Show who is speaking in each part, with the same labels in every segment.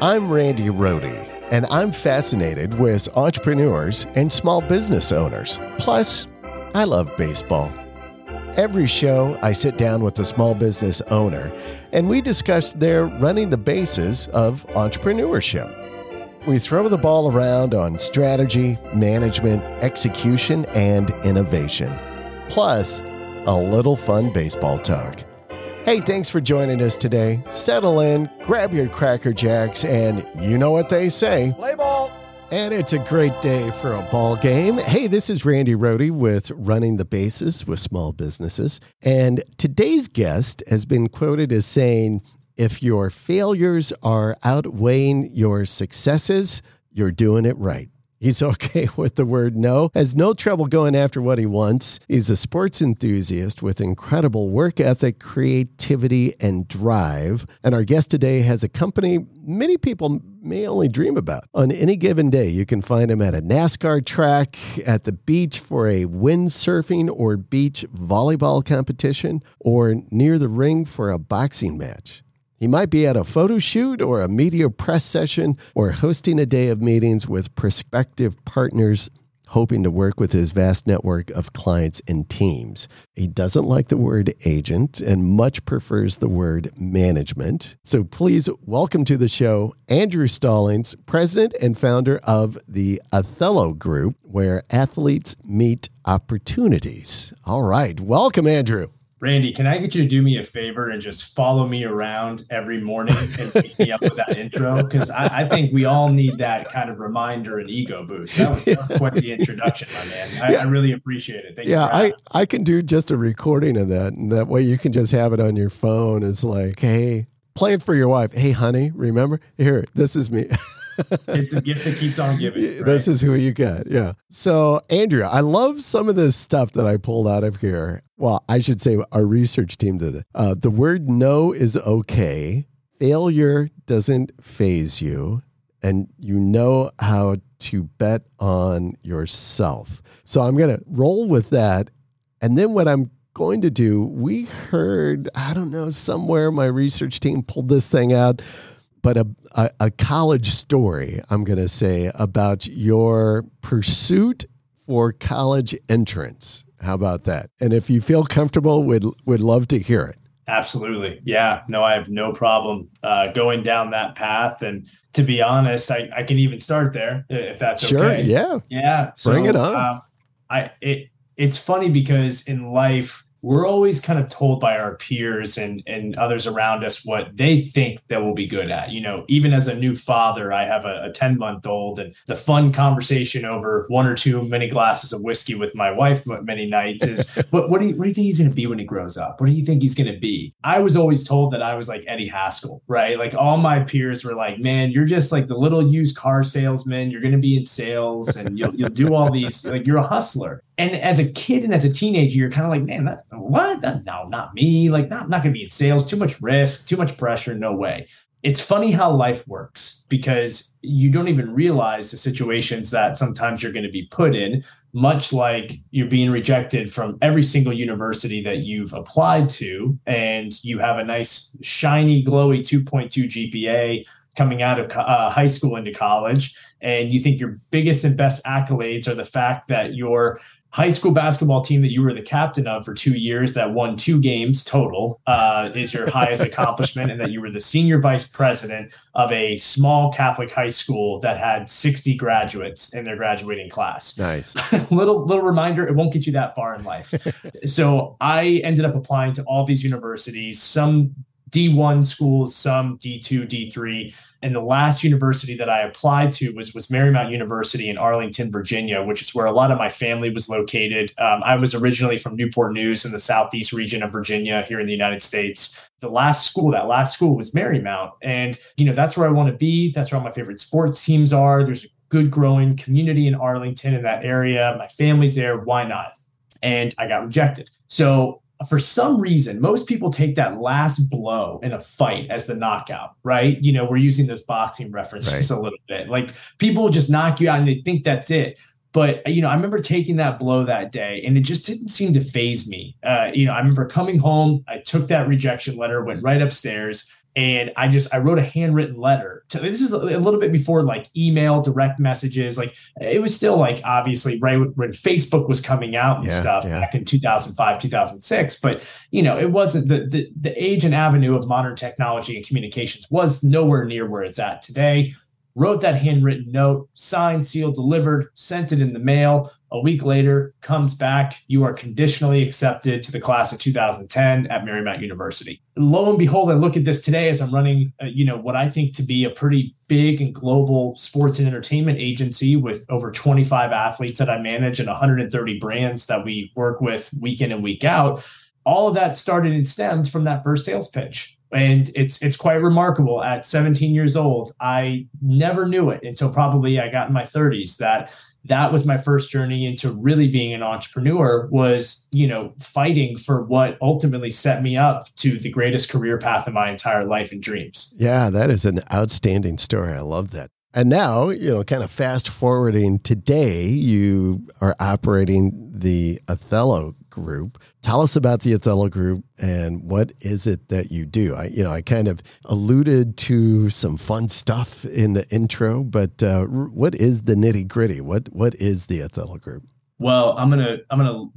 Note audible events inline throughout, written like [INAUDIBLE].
Speaker 1: I'm Randy Rohde, and I'm fascinated with entrepreneurs and small business owners. Plus, I love baseball. Every show, I sit down with a small business owner and we discuss their running the bases of entrepreneurship. We throw the ball around on strategy, management, execution, and innovation. Plus, a little fun baseball talk. Hey, thanks for joining us today. Settle in, grab your Cracker Jacks, and you know what they say.
Speaker 2: Play ball.
Speaker 1: And it's a great day for a ball game. Hey, this is Randy Rohde with Running the Bases with Small Businesses. And today's guest has been quoted as saying, if your failures are outweighing your successes, you're doing it right. He's [LAUGHS] okay with the word no, has no trouble going after what he wants. He's a sports enthusiast with incredible work ethic, creativity, and drive. And our guest today has a company many people may only dream about. On any given day, you can find him at a NASCAR track, at the beach for a windsurfing or beach volleyball competition, or near the ring for a boxing match. He might be at a photo shoot or a media press session or hosting a day of meetings with prospective partners hoping to work with his vast network of clients and teams. He doesn't like the word agent and much prefers the word management. So please welcome to the show Andrew Stallings, president and founder of the Athollo Group, where athletes meet opportunities. All right. Welcome, Andrew.
Speaker 2: Randy, can I get you to do me a favor and just follow me around every morning and pick me up with that intro? Because I, I, think we all need that kind of reminder and ego boost. That was, that was quite the introduction, my man. I, yeah. I really appreciate it. Thank
Speaker 1: yeah, I, I can do just a recording of that. And that way you can just have it on your phone. It's like, hey, play it for your wife. Hey, honey, remember? Here, this is me. [LAUGHS]
Speaker 2: it's a gift that keeps on [LAUGHS] giving. Right?
Speaker 1: This is who you get. Yeah. So, Andrew, I love some of this stuff that I pulled out of here. Well, I should say our research team did it. Uh, the word no is okay. Failure doesn't phase you, and you know how to bet on yourself. So, I'm going to roll with that. And then what I'm going to do, we heard, I don't know, somewhere my research team pulled this thing out but a, a, a college story, I'm going to say, about your pursuit for college entrance. How about that? And if you feel comfortable, would would love to hear it.
Speaker 2: Absolutely. Yeah. No, I have no problem uh, going down that path. And to be honest, I, I can even start there if that's
Speaker 1: sure,
Speaker 2: okay.
Speaker 1: Yeah.
Speaker 2: Yeah.
Speaker 1: So, Bring it on. Uh,
Speaker 2: I it it's funny because in life we're always kind of told by our peers and and others around us what they think that we'll be good at. You know even as a new father i have a 10 month old and the fun conversation over one or two many glasses of whiskey with my wife many nights is [LAUGHS] what, what, do you, what do you think he's going to be when he grows up? What do you think he's going to be? I was always told that i was like eddie haskell right? Like all my peers were like man you're just like the little used car salesman. You're going to be in sales and you'll, you'll do all these [LAUGHS] like you're a hustler and as a kid and as a teenager, you're kind of like, man, that, what? That, no, not me. Like, not, not going to be in sales. Too much risk, too much pressure. No way. It's funny how life works because you don't even realize the situations that sometimes you're going to be put in, much like you're being rejected from every single university that you've applied to, and you have a nice, shiny, glowy 2.2 GPA coming out of uh, high school into college and you think your biggest and best accolades are the fact that you're high school basketball team that you were the captain of for two years that won two games total uh, is your highest [LAUGHS] accomplishment and that you were the senior vice president of a small catholic high school that had 60 graduates in their graduating class.
Speaker 1: Nice. [LAUGHS]
Speaker 2: Little little reminder it won't get you that far in life. [LAUGHS] So i ended up applying to all these universities some d1 schools some d2 d3 and the last university that I applied to was was Marymount University in Arlington, Virginia, which is where a lot of my family was located. Um, I was originally from Newport News in the southeast region of Virginia here in the United States. The last school, that last school was Marymount, and you know that's where I want to be. That's where all my favorite sports teams are. There's a good growing community in Arlington in that area. My family's there. Why not? And I got rejected. So for some reason, most people take that last blow in a fight as the knockout, right? You know, we're using those boxing references right. a little bit. Like people just knock you out and they think that's it. But you know, I remember taking that blow that day, and it just didn't seem to phase me. Uh, you know, I remember coming home, I took that rejection letter, went right upstairs, and I just I wrote a handwritten letter. To, this is a little bit before like email, direct messages. Like it was still like obviously right when Facebook was coming out and yeah, stuff yeah. back in 2005, 2006. But you know, it wasn't the, the the age and avenue of modern technology and communications was nowhere near where it's at today wrote that handwritten note, signed, sealed, delivered, sent it in the mail. A week later, comes back. You are conditionally accepted to the class of 2010 at Marymount University. Lo and behold, I look at this today as I'm running, uh, you know, what I think to be a pretty big and global sports and entertainment agency with over 25 athletes that I manage and 130 brands that we work with week in and week out. All of that started and stemmed from that first sales pitch and it's it's quite remarkable. At 17 years old i never knew it until probably i got in my 30s that that was my first journey into really being an entrepreneur was you know fighting for what ultimately set me up to the greatest career path of my entire life and dreams.
Speaker 1: Yeah that is an outstanding story. I love that. And now, you know, kind of fast forwarding today, you are operating the Athollo group. Tell us about the Athollo group and what is it that you do? I, you know, I kind of alluded to some fun stuff in the intro, but uh, what is the nitty gritty? What what is the Athollo group?
Speaker 2: Well, I'm gonna I'm gonna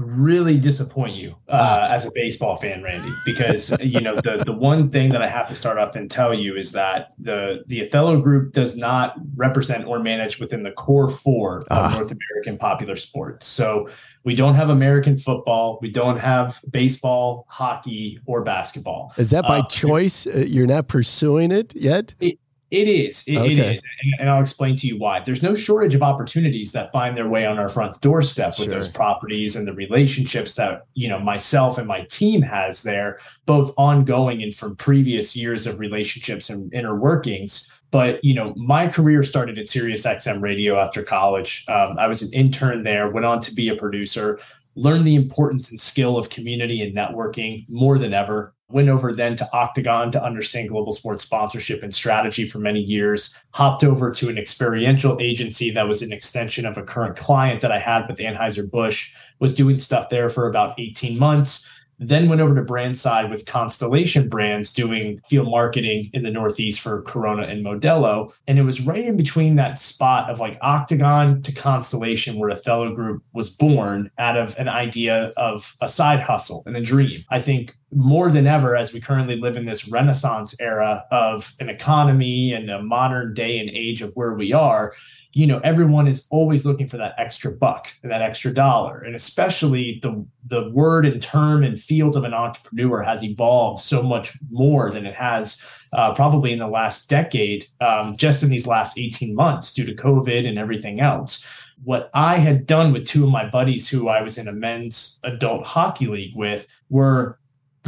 Speaker 2: really disappoint you uh, ah. as a baseball fan, Randy, because you know the the one thing that I have to start off and tell you is that the the Athollo Group does not represent or manage within the core four of ah. North American popular sports. So we don't have American football, we don't have baseball, hockey, or basketball.
Speaker 1: Is that by uh, choice? Uh, you're not pursuing it yet.
Speaker 2: It, it is. It, okay. it is. And I'll explain to you why. There's no shortage of opportunities that find their way on our front doorstep with sure. those properties and the relationships that, you know, myself and my team has there, both ongoing and from previous years of relationships and inner workings. But, you know, my career started at Sirius XM radio after college. Um, I was an intern there, went on to be a producer, learned the importance and skill of community and networking more than ever. Went over then to Octagon to understand global sports sponsorship and strategy for many years, hopped over to an experiential agency that was an extension of a current client that I had with Anheuser-Busch, was doing stuff there for about 18 months then went over to brand side with Constellation Brands doing field marketing in the Northeast for Corona and Modelo. And it was right in between that spot of like Octagon to Constellation where Athollo Group was born out of an idea of a side hustle and a dream. I think more than ever, as we currently live in this renaissance era of an economy and a modern day and age of where we are, you know everyone is always looking for that extra buck and that extra dollar and especially the the word and term and field of an entrepreneur has evolved so much more than it has uh, probably in the last decade um, just in these last 18 months due to covid and everything else what i had done with two of my buddies who i was in a men's adult hockey league with were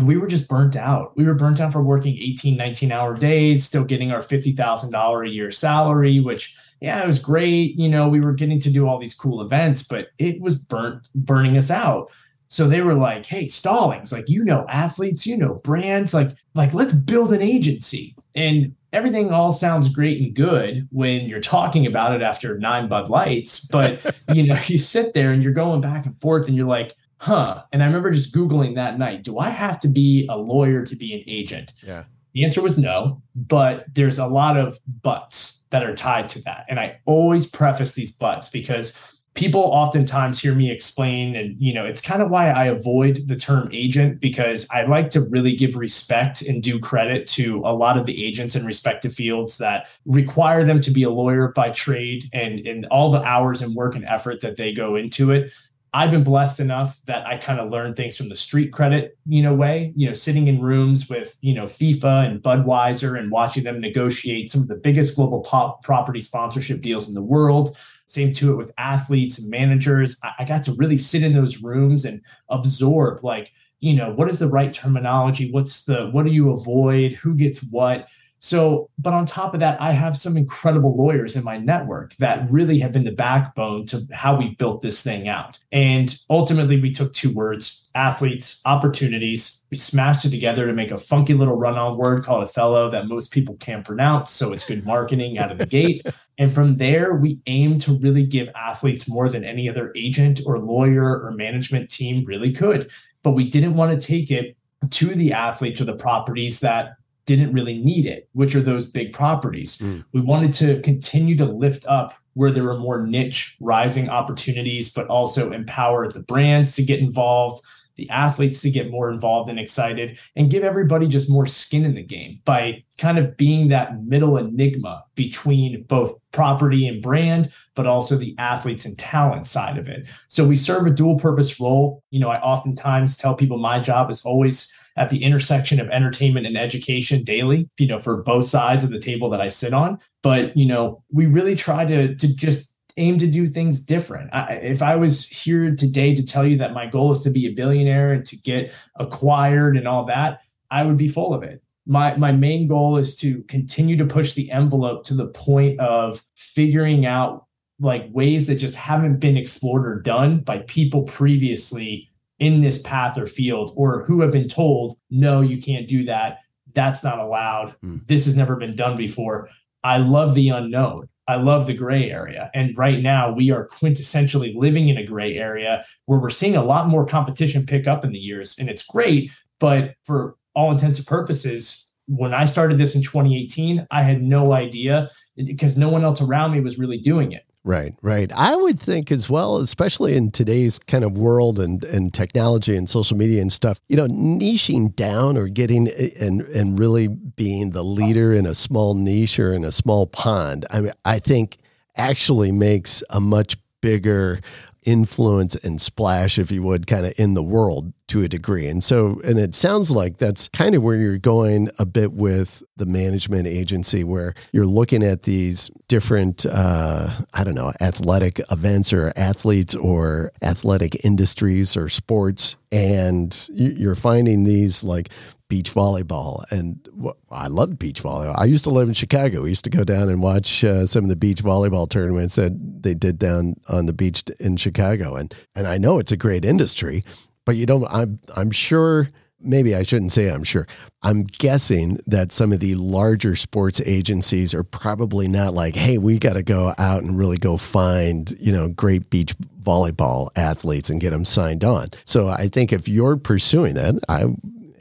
Speaker 2: we were just burnt out. We were burnt out for working 18, 19 hour days, still getting our $50,000 a year salary, which, yeah, it was great. You know, we were getting to do all these cool events, but it was burnt, burning us out. So they were like, hey, Stallings, like, you know, athletes, you know, brands, like, like, let's build an agency. And everything all sounds great and good when you're talking about it after nine Bud Lights. But, [LAUGHS] you know, you sit there and you're going back and forth and you're like, huh. And I remember just Googling that night, do I have to be a lawyer to be an agent?
Speaker 1: Yeah.
Speaker 2: The answer was no, but there's a lot of buts that are tied to that. And I always preface these buts because people oftentimes hear me explain and you know it's kind of why i avoid the term agent because i like to really give respect and due credit to a lot of the agents in respective fields that require them to be a lawyer by trade and and all the hours and work and effort that they go into it I've been blessed enough that I kind of learned things from the street credit, you know, way, you know, sitting in rooms with, you know, FIFA and Budweiser and watching them negotiate some of the biggest global pop property sponsorship deals in the world. Same to it with athletes and managers. I, I got to really sit in those rooms and absorb like, you know, what is the right terminology? What's the, what do you avoid? Who gets what? So, but on top of that, I have some incredible lawyers in my network that really have been the backbone to how we built this thing out. And ultimately, we took two words athletes, opportunities. We smashed it together to make a funky little run on word called Athollo that most people can't pronounce. So it's good marketing out of the gate. [LAUGHS] And from there, we aim to really give athletes more than any other agent or lawyer or management team really could. But we didn't want to take it to the athletes or the properties that didn't really need it, which are those big properties. Mm. We wanted to continue to lift up where there were more niche rising opportunities, but also empower the brands to get involved, the athletes to get more involved and excited, and give everybody just more skin in the game by kind of being that middle enigma between both property and brand, but also the athletes and talent side of it. So we serve a dual purpose role. You know, I oftentimes tell people my job is always at the intersection of entertainment and education daily, you know, for both sides of the table that I sit on. But, you know, we really try to to just aim to do things different. I, if I was here today to tell you that my goal is to be a billionaire and to get acquired and all that, I would be full of it. My my main goal is to continue to push the envelope to the point of figuring out like ways that just haven't been explored or done by people previously in this path or field or who have been told no you can't do that that's not allowed mm. this has never been done before i love the unknown I love the gray area. And right now, we are quintessentially living in a gray area where we're seeing a lot more competition pick up in the years. And it's great. But for all intents and purposes, when I started this in 2018, I had no idea because no one else around me was really doing it.
Speaker 1: Right, right. I would think as well, especially in today's kind of world and, and technology and social media and stuff, you know, niching down or getting and and really being the leader in a small niche or in a small pond. I mean, I think actually makes a much bigger influence and splash, if you would, kind of in the world to a degree. And so, and it sounds like that's kind of where you're going a bit with the management agency, where you're looking at these different, uh, I don't know, athletic events or athletes or athletic industries or sports. And you're finding these like beach volleyball. And I loved beach volleyball. I used to live in Chicago. We used to go down and watch uh, some of the beach volleyball tournaments that they did down on the beach in Chicago. And and I know it's a great industry, but you don't. I'm I'm sure. Maybe I shouldn't say I'm sure. I'm guessing that some of the larger sports agencies are probably not like, hey, we got to go out and really go find, you know, great beach volleyball athletes and get them signed on. So I think if you're pursuing that, I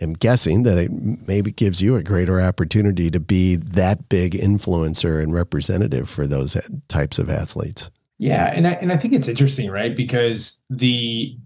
Speaker 1: am guessing that it maybe gives you a greater opportunity to be that big influencer and representative for those types of athletes.
Speaker 2: Yeah, and I, and I think it's interesting, right? Because the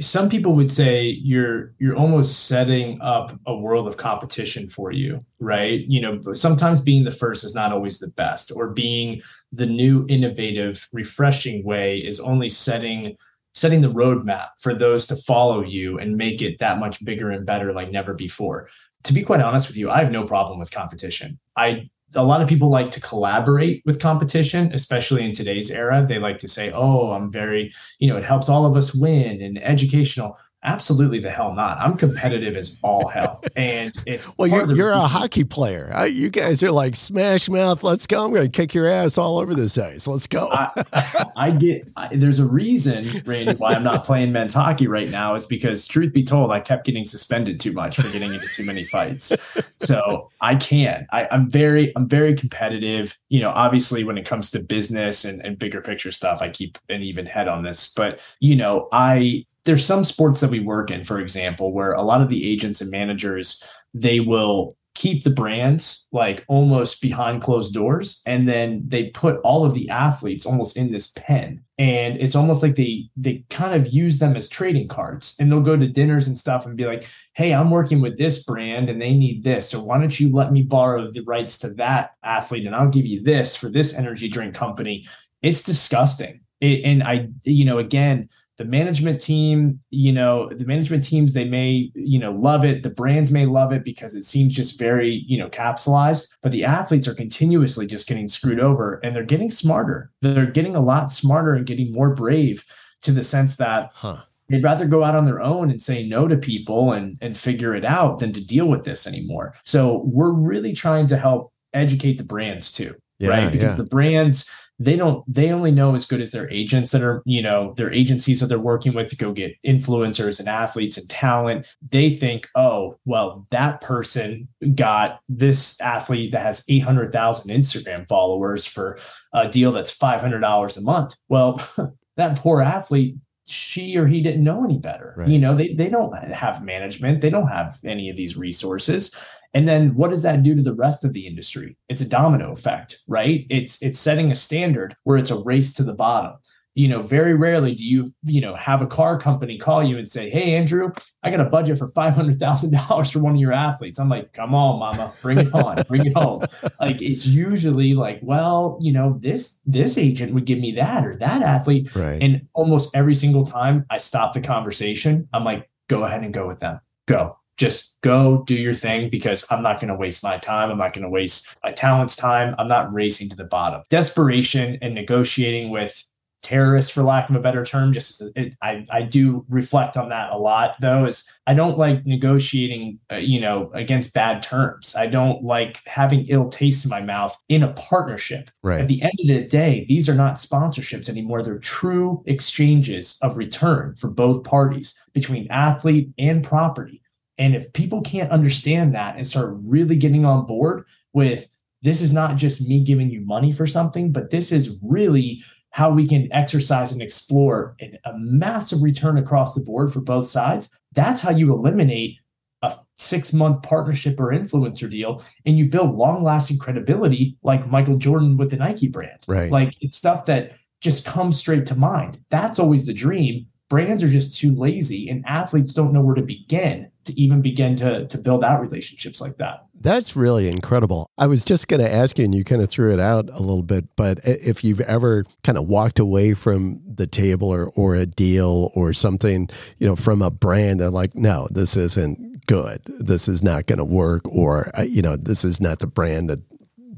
Speaker 2: some people would say you're you're almost setting up a world of competition for you, right? You know, sometimes being the first is not always the best, or being the new, innovative, refreshing way is only setting setting the roadmap for those to follow you and make it that much bigger and better like never before. To be quite honest with you, I have no problem with competition. I a lot of people like to collaborate with competition, especially in today's era. They like to say, "Oh, I'm very, you know, it helps all of us win and educational." Absolutely the hell not. I'm competitive as all hell, and it's [LAUGHS]
Speaker 1: well. You're, you're a hockey player. You guys are like smash mouth. Let's go. I'm going to kick your ass all over this ice. Let's go.
Speaker 2: I, I get. I, there's a reason, Randy, why I'm not playing men's hockey right now is because, truth be told, I kept getting suspended too much for getting into too many fights. So I can't. I, I'm very, I'm very competitive. You know, obviously, when it comes to business and, and bigger picture stuff, I keep an even head on this. But you know, I there's some sports that we work in, for example, where a lot of the agents and managers they will keep the brands like almost behind closed doors and then they put all of the athletes almost in this pen. And it's almost like they they kind of use them as trading cards. And they'll go to dinners and stuff and be like hey i'm working with this brand and they need this so why don't you let me borrow the rights to that athlete and i'll give you this for this energy drink company? It's disgusting. It, and i you know again the management team you know the management teams they may you know love it the brands may love it because it seems just very you know capsulized but the athletes are continuously just getting screwed over and they're getting smarter they're getting a lot smarter and getting more brave to the sense that huh. they'd rather go out on their own and say no to people and and figure it out than to deal with this anymore so we're really trying to help educate the brands too yeah, right because yeah. the brands they don't they only know as good as their agents that are you know their agencies that they're working with to go get influencers and athletes and talent. They think oh well that person got this athlete that has 800,000 Instagram followers for a deal that's $500 a month. Well [LAUGHS] that poor athlete she or he didn't know any better right. you know they, they don't have management they don't have any of these resources And then what does that do to the rest of the industry? It's a domino effect, right? It's it's setting a standard where it's a race to the bottom you know, very rarely do you, you know, have a car company call you and say, Hey, Andrew, I got a budget for $500,000 for one of your athletes. I'm like, come on, mama, bring it on, bring it home. Like, it's usually like, well, you know, this, this agent would give me that or that athlete.
Speaker 1: Right.
Speaker 2: And almost every single time I stop the conversation, I'm like, go ahead and go with them. Go just go do your thing because I'm not going to waste my time. I'm not going to waste my talent's time. I'm not racing to the bottom. Desperation and negotiating with terrorists for lack of a better term just as it, I, I do reflect on that a lot though is i don't like negotiating uh, you know against bad terms. I don't like having ill taste in my mouth in a partnership.
Speaker 1: Right.
Speaker 2: At the end of the day these are not sponsorships anymore. They're true exchanges of return for both parties between athlete and property. And if people can't understand that and start really getting on board with this is not just me giving you money for something but this is really how we can exercise and explore and a massive return across the board for both sides. That's how you eliminate a six month partnership or influencer deal and you build long lasting credibility like Michael Jordan with the Nike brand.
Speaker 1: Right.
Speaker 2: Like it's stuff that just comes straight to mind. That's always the dream. Brands are just too lazy and athletes don't know where to begin to even begin to, to build out relationships like that.
Speaker 1: That's really incredible. I was just going to ask you, and you kind of threw it out a little bit, but if you've ever kind of walked away from the table or, or a deal or something, you know, from a brand and like, no, this isn't good. This is not going to work, or, uh, you know, this is not the brand that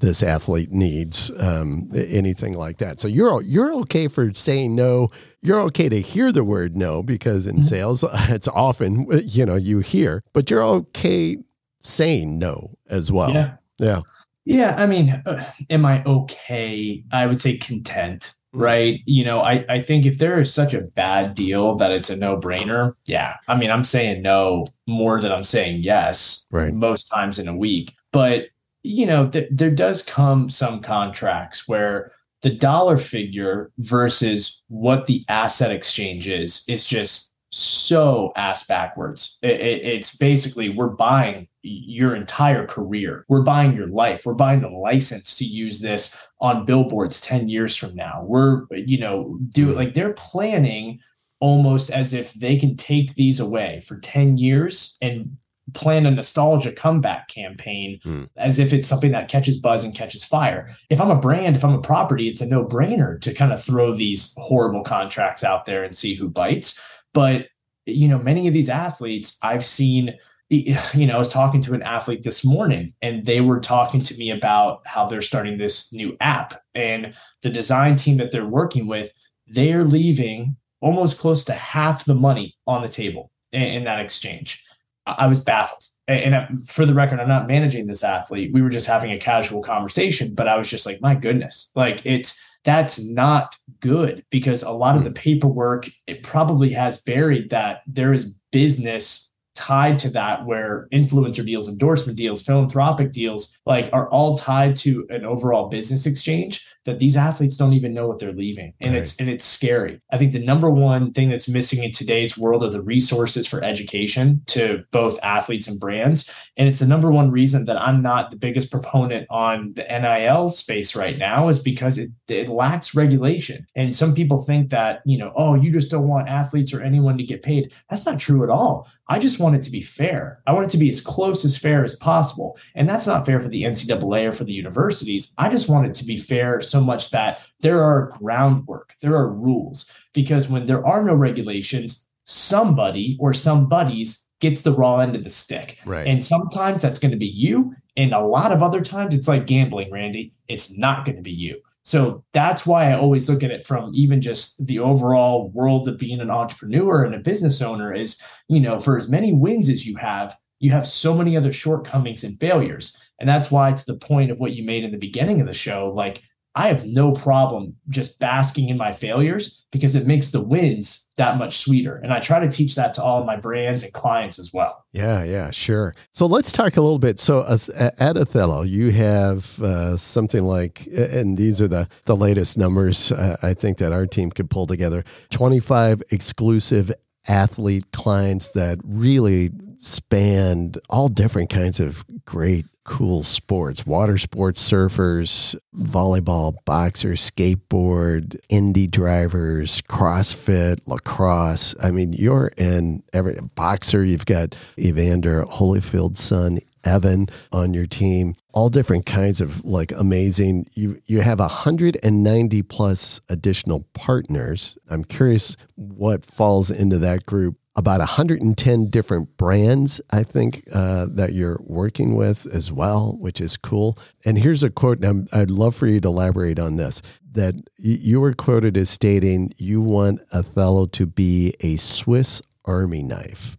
Speaker 1: this athlete needs, um, anything like that. So you're you're okay for saying no. You're okay to hear the word no because in mm-hmm. sales [LAUGHS] it's often you know you hear, but you're okay saying no as well.
Speaker 2: Yeah.
Speaker 1: Yeah.
Speaker 2: Yeah. I mean, uh, am I okay? I would say content, mm. right? You know, I, I think if there is such a bad deal that it's a no brainer, yeah. I mean, I'm saying no more than I'm saying yes
Speaker 1: right.
Speaker 2: most times in a week. But, you know, th- there does come some contracts where the dollar figure versus what the asset exchange is, is just so ass backwards. It, it, it's basically we're buying your entire career. We're buying your life. We're buying the license to use this on billboards 10 years from now. We're, you know, do it hmm. like they're planning almost as if they can take these away for 10 years and plan a nostalgia comeback campaign mm. as if it's something that catches buzz and catches fire. If I'm a brand, if I'm a property, it's a no brainer to kind of throw these horrible contracts out there and see who bites. But, you know, many of these athletes I've seen [SIGHS] you know, I was talking to an athlete this morning and they were talking to me about how they're starting this new app and the design team that they're working with, they're leaving almost close to half the money on the table in, in that exchange. I was baffled. And for the record, I'm not managing this athlete. We were just having a casual conversation, but I was just like, my goodness, like it's that's not good because a lot of the hmm. paperwork it probably has buried that there is business tied to that where influencer deals endorsement deals philanthropic deals like are all tied to an overall business exchange that these athletes don't even know what they're leaving. And right. it's and it's scary. I think the number one thing that's missing in today's world are the resources for education to both athletes and brands. And it's the number one reason that i'm not the biggest proponent on the nil space right now is because it, it lacks regulation. And some people think that you know oh you just don't want athletes or anyone to get paid. That's not true at all I just want it to be fair. I want it to be as close as fair as possible. And that's not fair for the NCAA or for the universities. I just want it to be fair so much that there are groundwork, there are rules. Because when there are no regulations, somebody or somebody's gets the raw end of the stick.
Speaker 1: Right.
Speaker 2: And sometimes that's going to be you. And a lot of other times it's like gambling, Randy. It's not going to be you. So that's why I always look at it from even just the overall world of being an entrepreneur and a business owner is, you know, for as many wins as you have, you have so many other shortcomings and failures. And that's why, to the point of what you made in the beginning of the show, like I have no problem just basking in my failures because it makes the wins that much sweeter. And I try to teach that to all of my brands and clients as well.
Speaker 1: Yeah, yeah, sure. So let's talk a little bit. So at Athollo, you have uh, something like, and these are the, the latest numbers uh, I think that our team could pull together 25 exclusive athlete clients that really spanned all different kinds of great cool sports. Water sports surfers volleyball boxers skateboard indy drivers crossfit lacrosse. I mean you're in every boxer. You've got evander holyfield's son Evan on your team, all different kinds of like amazing. You you have 190 plus additional partners. I'm curious what falls into that group about 110 different brands, I think, uh, that you're working with as well, which is cool. And here's a quote, and I'd love for you to elaborate on this that you were quoted as stating, You want Athollo to be a Swiss Army knife.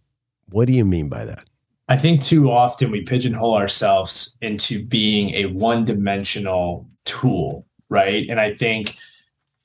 Speaker 1: What do you mean by that?
Speaker 2: I think too often we pigeonhole ourselves into being a one dimensional tool, right? And I think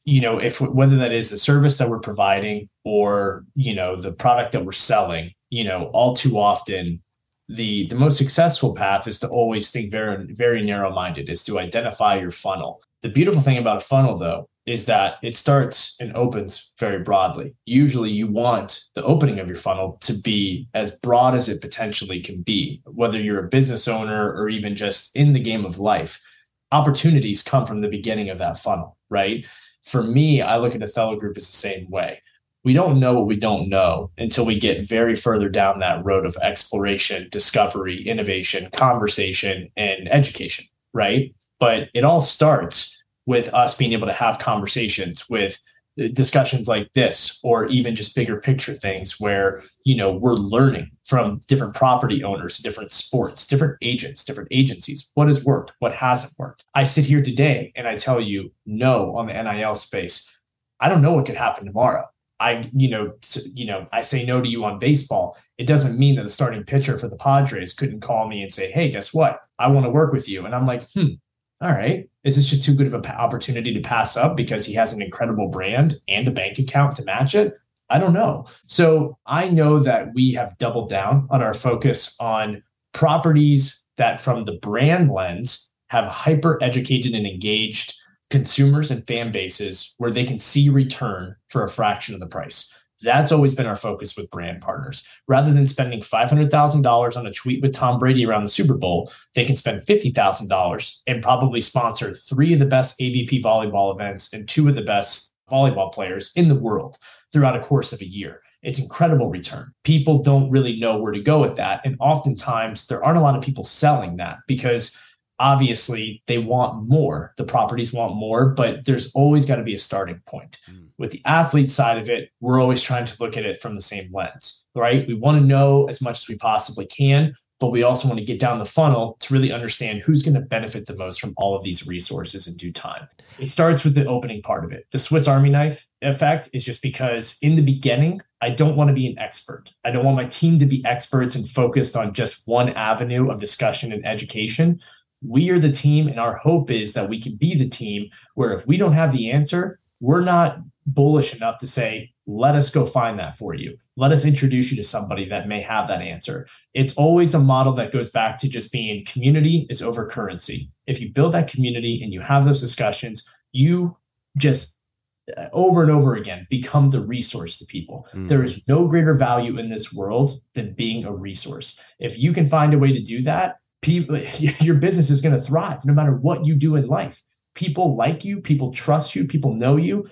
Speaker 2: you know if whether that is the service that we're providing or you know the product that we're selling you know all too often the the most successful path is to always think very very narrow minded is to identify your funnel. The beautiful thing about a funnel though is that it starts and opens very broadly. Usually you want the opening of your funnel to be as broad as it potentially can be whether you're a business owner or even just in the game of life. Opportunities come from the beginning of that funnel right for me, I look at Athollo Group as the same way. We don't know what we don't know until we get very further down that road of exploration, discovery, innovation, conversation, and education, right? But it all starts with us being able to have conversations with uh, discussions like this or even just bigger picture things where you know we're learning from different property owners different sports different agents different agencies. What has worked? What hasn't worked? I sit here today and i tell you no on the nil space. I don't know what could happen tomorrow. I you know you know i say no to you on baseball. It doesn't mean that the starting pitcher for the padres couldn't call me and say hey guess what? I want to work with you. And i'm like hmm all right, is this just too good of an opportunity to pass up because he has an incredible brand and a bank account to match it? I don't know. So I know that we have doubled down on our focus on properties that, from the brand lens, have hyper educated and engaged consumers and fan bases where they can see return for a fraction of the price. That's always been our focus with brand partners. Rather than spending $500,000 on a tweet with Tom Brady around the Super Bowl, they can spend $50,000 and probably sponsor three of the best AVP volleyball events and two of the best volleyball players in the world throughout a course of a year. It's incredible return. People don't really know where to go with that. And oftentimes, there aren't a lot of people selling that because obviously they want more. The properties want more, but there's always got to be a starting point. Mm. With the athlete side of it, we're always trying to look at it from the same lens, right? We want to know as much as we possibly can, but we also want to get down the funnel to really understand who's going to benefit the most from all of these resources in due time. It starts with the opening part of it. The Swiss Army knife effect is just because in the beginning, I don't want to be an expert. I don't want my team to be experts and focused on just one avenue of discussion and education. We are the team, and our hope is that we can be the team where if we don't have the answer, we're not bullish enough to say, let us go find that for you. Let us introduce you to somebody that may have that answer. It's always a model that goes back to just being community is over currency. If you build that community and you have those discussions, you just uh, over and over again become the resource to people. Mm. There is no greater value in this world than being a resource. If you can find a way to do that, people [LAUGHS] your business is going to thrive no matter what you do in life. People like you, people trust you, people know you,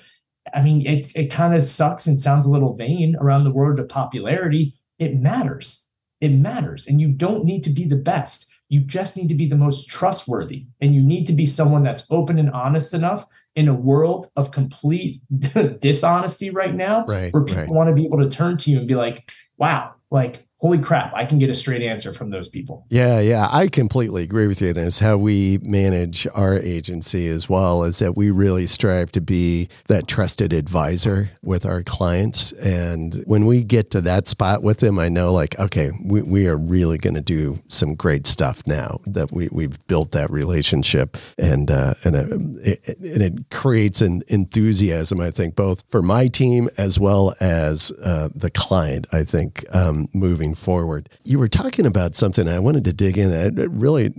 Speaker 2: I mean, it it kind of sucks and sounds a little vain around the word of popularity. It matters. It matters. And you don't need to be the best. You just need to be the most trustworthy. And you need to be someone that's open and honest enough in a world of complete [LAUGHS] dishonesty right now,
Speaker 1: right,
Speaker 2: where people
Speaker 1: right.
Speaker 2: want to be able to turn to you and be like, wow, like holy crap, I can get a straight answer from those people.
Speaker 1: Yeah, yeah, I completely agree with you. And it's how we manage our agency as well, is that we really strive to be that trusted advisor with our clients. And when we get to that spot with them, I know like, okay, we, we are really going to do some great stuff now that we, we've built that relationship and, uh, and, it, and it creates an enthusiasm, I think, both for my team as well as uh, the client, I think, um, moving moving forward. You were talking about something I wanted to dig in at, really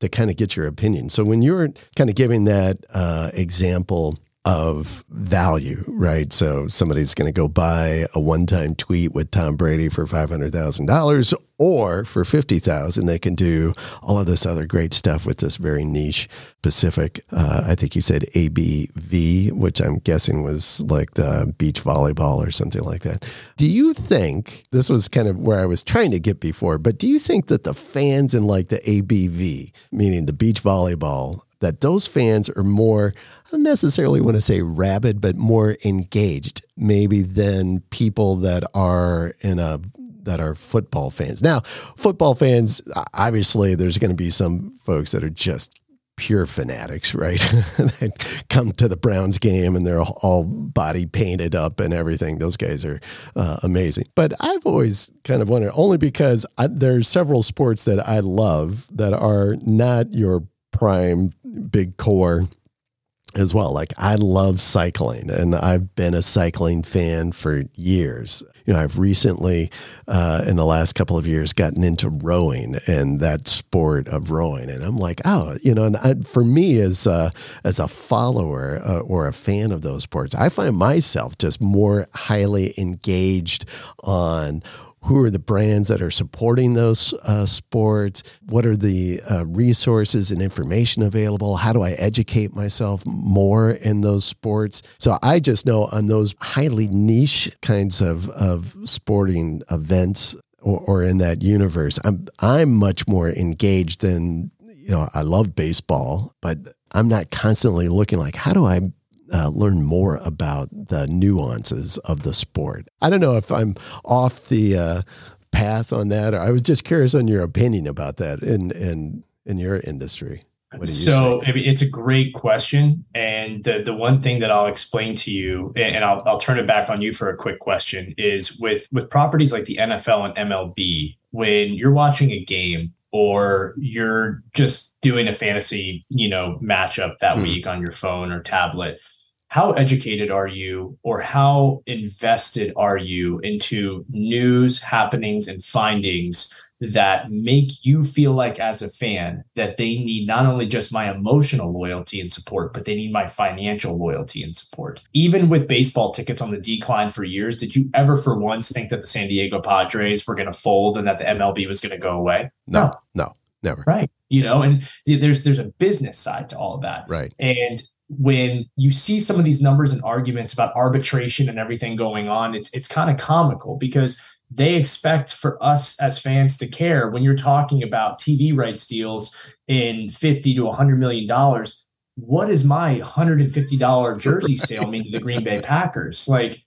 Speaker 1: to kind of get your opinion. So when you were kind of giving that uh, example of value, right? So somebody's going to go buy a one-time tweet with Tom Brady for five hundred thousand dollars, or for fifty thousand, they can do all of this other great stuff with this very niche, specific. Uh, I think you said ABV, which I'm guessing was like the beach volleyball or something like that. Do you think this was kind of where I was trying to get before? But do you think that the fans in like the ABV, meaning the beach volleyball, that those fans are more, I don't necessarily want to say rabid, but more engaged maybe than people that are in a that are football fans. Now, football fans, obviously, there's going to be some folks that are just pure fanatics, right? [LAUGHS] they come to the Browns game and they're all body painted up and everything. Those guys are uh, amazing. But I've always kind of wondered, only because I, there's several sports that I love that are not your prime big core as well. Like I love cycling and I've been a cycling fan for years. You know, I've recently, uh, in the last couple of years, gotten into rowing and that sport of rowing. And I'm like, oh, you know, and I, for me as a, as a follower uh, or a fan of those sports, I find myself just more highly engaged on who are the brands that are supporting those uh, sports? What are the uh, resources and information available? How do i educate myself more in those sports? So i just know on those highly niche kinds of, of sporting events or, or in that universe i'm i'm much more engaged than you know i love baseball but i'm not constantly looking like how do i uh, learn more about the nuances of the sport. I don't know if I'm off the uh, path on that, or I was just curious on your opinion about that in in in your industry.
Speaker 2: so I mean, it's a great question, and the the one thing that I'll explain to you, and I'll I'll turn it back on you for a quick question, is with with properties like the NFL and MLB, when you're watching a game or you're just doing a fantasy, you know, matchup that mm. week on your phone or tablet how educated are you or how invested are you into news happenings and findings that make you feel like as a fan that they need not only just my emotional loyalty and support but they need my financial loyalty and support? Even with baseball tickets on the decline for years did you ever for once think that the san diego padres were going to fold and that the mlb was going to go away?
Speaker 1: No no, never.
Speaker 2: Right you know and there's there's a business side to all of that.
Speaker 1: Right.
Speaker 2: And when you see some of these numbers and arguments about arbitration and everything going on, it's it's kind of comical because they expect for us as fans to care when you're talking about TV rights deals in 50 to 100 million dollars. What is my $150 jersey [LAUGHS] sale mean to the Green Bay Packers? Like,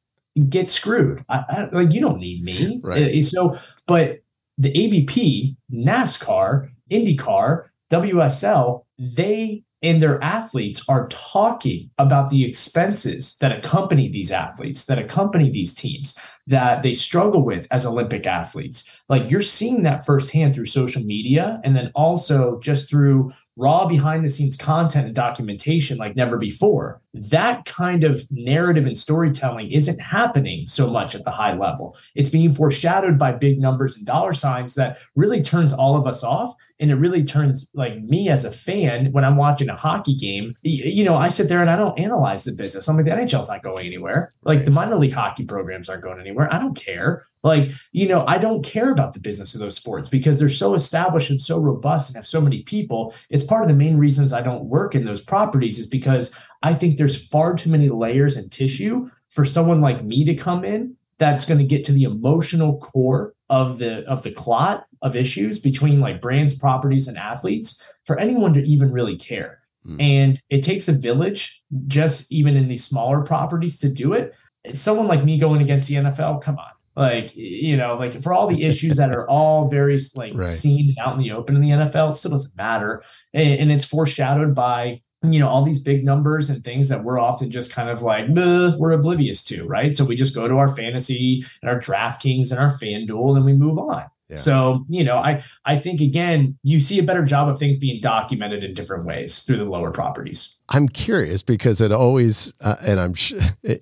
Speaker 2: get screwed. I, I, like, you don't need me.
Speaker 1: Right.
Speaker 2: Eh, so, but the AVP, NASCAR, IndyCar, WSL, they and their athletes are talking about the expenses that accompany these athletes, that accompany these teams, that they struggle with as Olympic athletes. Like you're seeing that firsthand through social media and then also just through raw behind the scenes content and documentation like never before. That kind of narrative and storytelling isn't happening so much at the high level. It's being foreshadowed by big numbers and dollar signs that really turns all of us off. And it really turns like me as a fan when I'm watching a hockey game, you know, I sit there and I don't analyze the business. I'm like, the NHL's not going anywhere. Like the minor league hockey programs aren't going anywhere. I don't care. Like, you know, I don't care about the business of those sports because they're so established and so robust and have so many people. It's part of the main reasons I don't work in those properties is because I think there's far too many layers and tissue for someone like me to come in that's going to get to the emotional core of the of the clot of issues between like brands, properties, and athletes for anyone to even really care. Mm. And it takes a village, just even in these smaller properties, to do it. Someone like me going against the NFL, come on like you know like for all the issues that are all very like right. seen out in the open in the nfl it still doesn't matter and, and, it's foreshadowed by you know all these big numbers and things that we're often just kind of like we're oblivious to right so we just go to our fantasy and our draftkings and our fanduel and we move on yeah. So, you know, I I think again, you see a better job of things being documented in different ways through the lower properties.
Speaker 1: I'm curious because it always, uh, and I'm sh-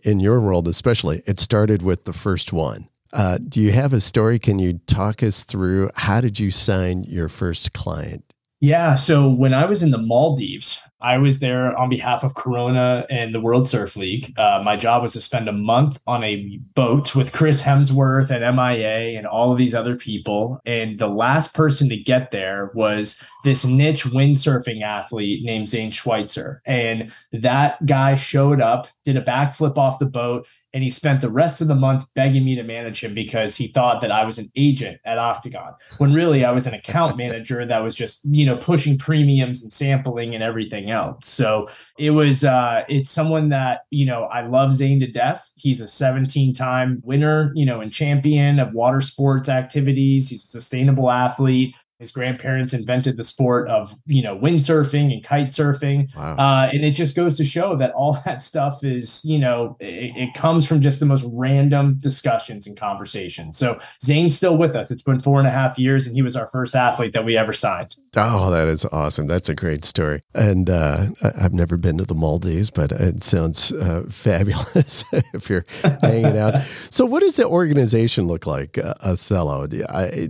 Speaker 1: in your world especially, it started with the first one. Uh, do you have a story? Can you talk us through how did you sign your first client?
Speaker 2: Yeah. So when I was in the Maldives, I was there on behalf of Corona and the World Surf League. Uh, my job was to spend a month on a boat with Chris Hemsworth and MIA and all of these other people. And the last person to get there was this niche windsurfing athlete named Zane Schweitzer. And that guy showed up, did a backflip off the boat, and he spent the rest of the month begging me to manage him because he thought that I was an agent at Octagon when really I was an account [LAUGHS] manager that was just you know pushing premiums and sampling and everything else. So it was uh it's someone that you know I love Zane to death. He's a 17 time winner, you know, and champion of water sports activities. He's a sustainable athlete. His grandparents invented the sport of, you know, windsurfing and kite surfing. Wow. Uh, and it just goes to show that all that stuff is, you know, it, it, comes from just the most random discussions and conversations. So Zane's still with us. It's been four and a half years, and he was our first athlete that we ever signed.
Speaker 1: Oh, that is awesome. That's a great story. And uh, I've never been to the Maldives, but it sounds uh, fabulous [LAUGHS] if you're hanging out. So, what does the organization look like, uh, Athollo?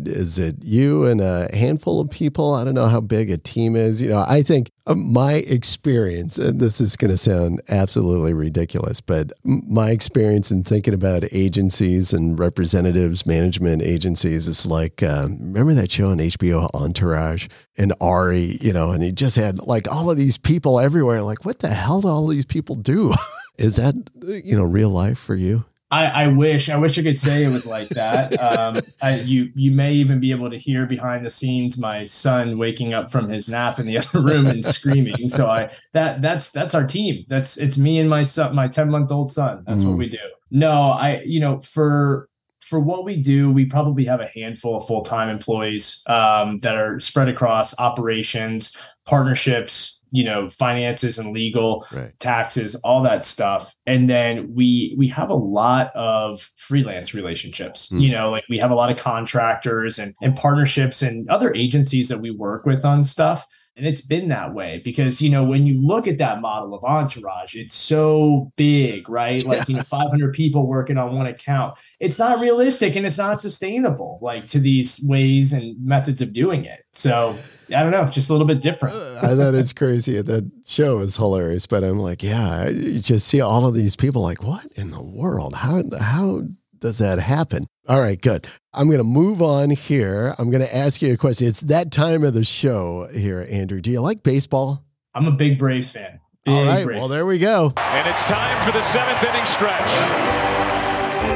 Speaker 1: Is it you and a handful of people. I don't know how big a team is. You know, I think uh, my experience, and this is going to sound absolutely ridiculous, but my experience in thinking about agencies and representatives, management agencies is like, uh, remember that show on HBO, Entourage, and Ari, you know, and he just had like all of these people everywhere. Like, what the hell do all these people do? [LAUGHS] is that, you know, real life for you?
Speaker 2: I, I, wish I wish I could say it was like that. [LAUGHS] Um, I, you you may even be able to hear behind the scenes my son waking up from his nap in the [LAUGHS] other room and screaming. So I that that's that's our team. That's it's me and my son, my ten month old son. That's mm. what we do. No, I you know for for what we do, we probably have a handful of full time employees um, that are spread across operations, partnerships, you know finances and legal right. taxes all that stuff and then we we have a lot of freelance relationships mm. you know like we have a lot of contractors and and partnerships and other agencies that we work with on stuff and it's been that way because, you know, when you look at that model of entourage, it's so big, right? Like, yeah. you know, 500 people working on one account. It's not realistic and it's not sustainable, like to these ways and methods of doing it. So, I don't know, just a little bit different.
Speaker 1: Uh, I thought it's crazy. That show is hilarious, but I'm like, yeah, you just see all of these people like, what in the world? How, how does that happen? All right, good. I'm going to move on here. I'm going to ask you a question. It's that time of the show here, Andrew. Do you like baseball?
Speaker 2: I'm a big Braves fan. Big
Speaker 1: All right, Braves. well, there we go.
Speaker 3: And it's time for the seventh inning stretch.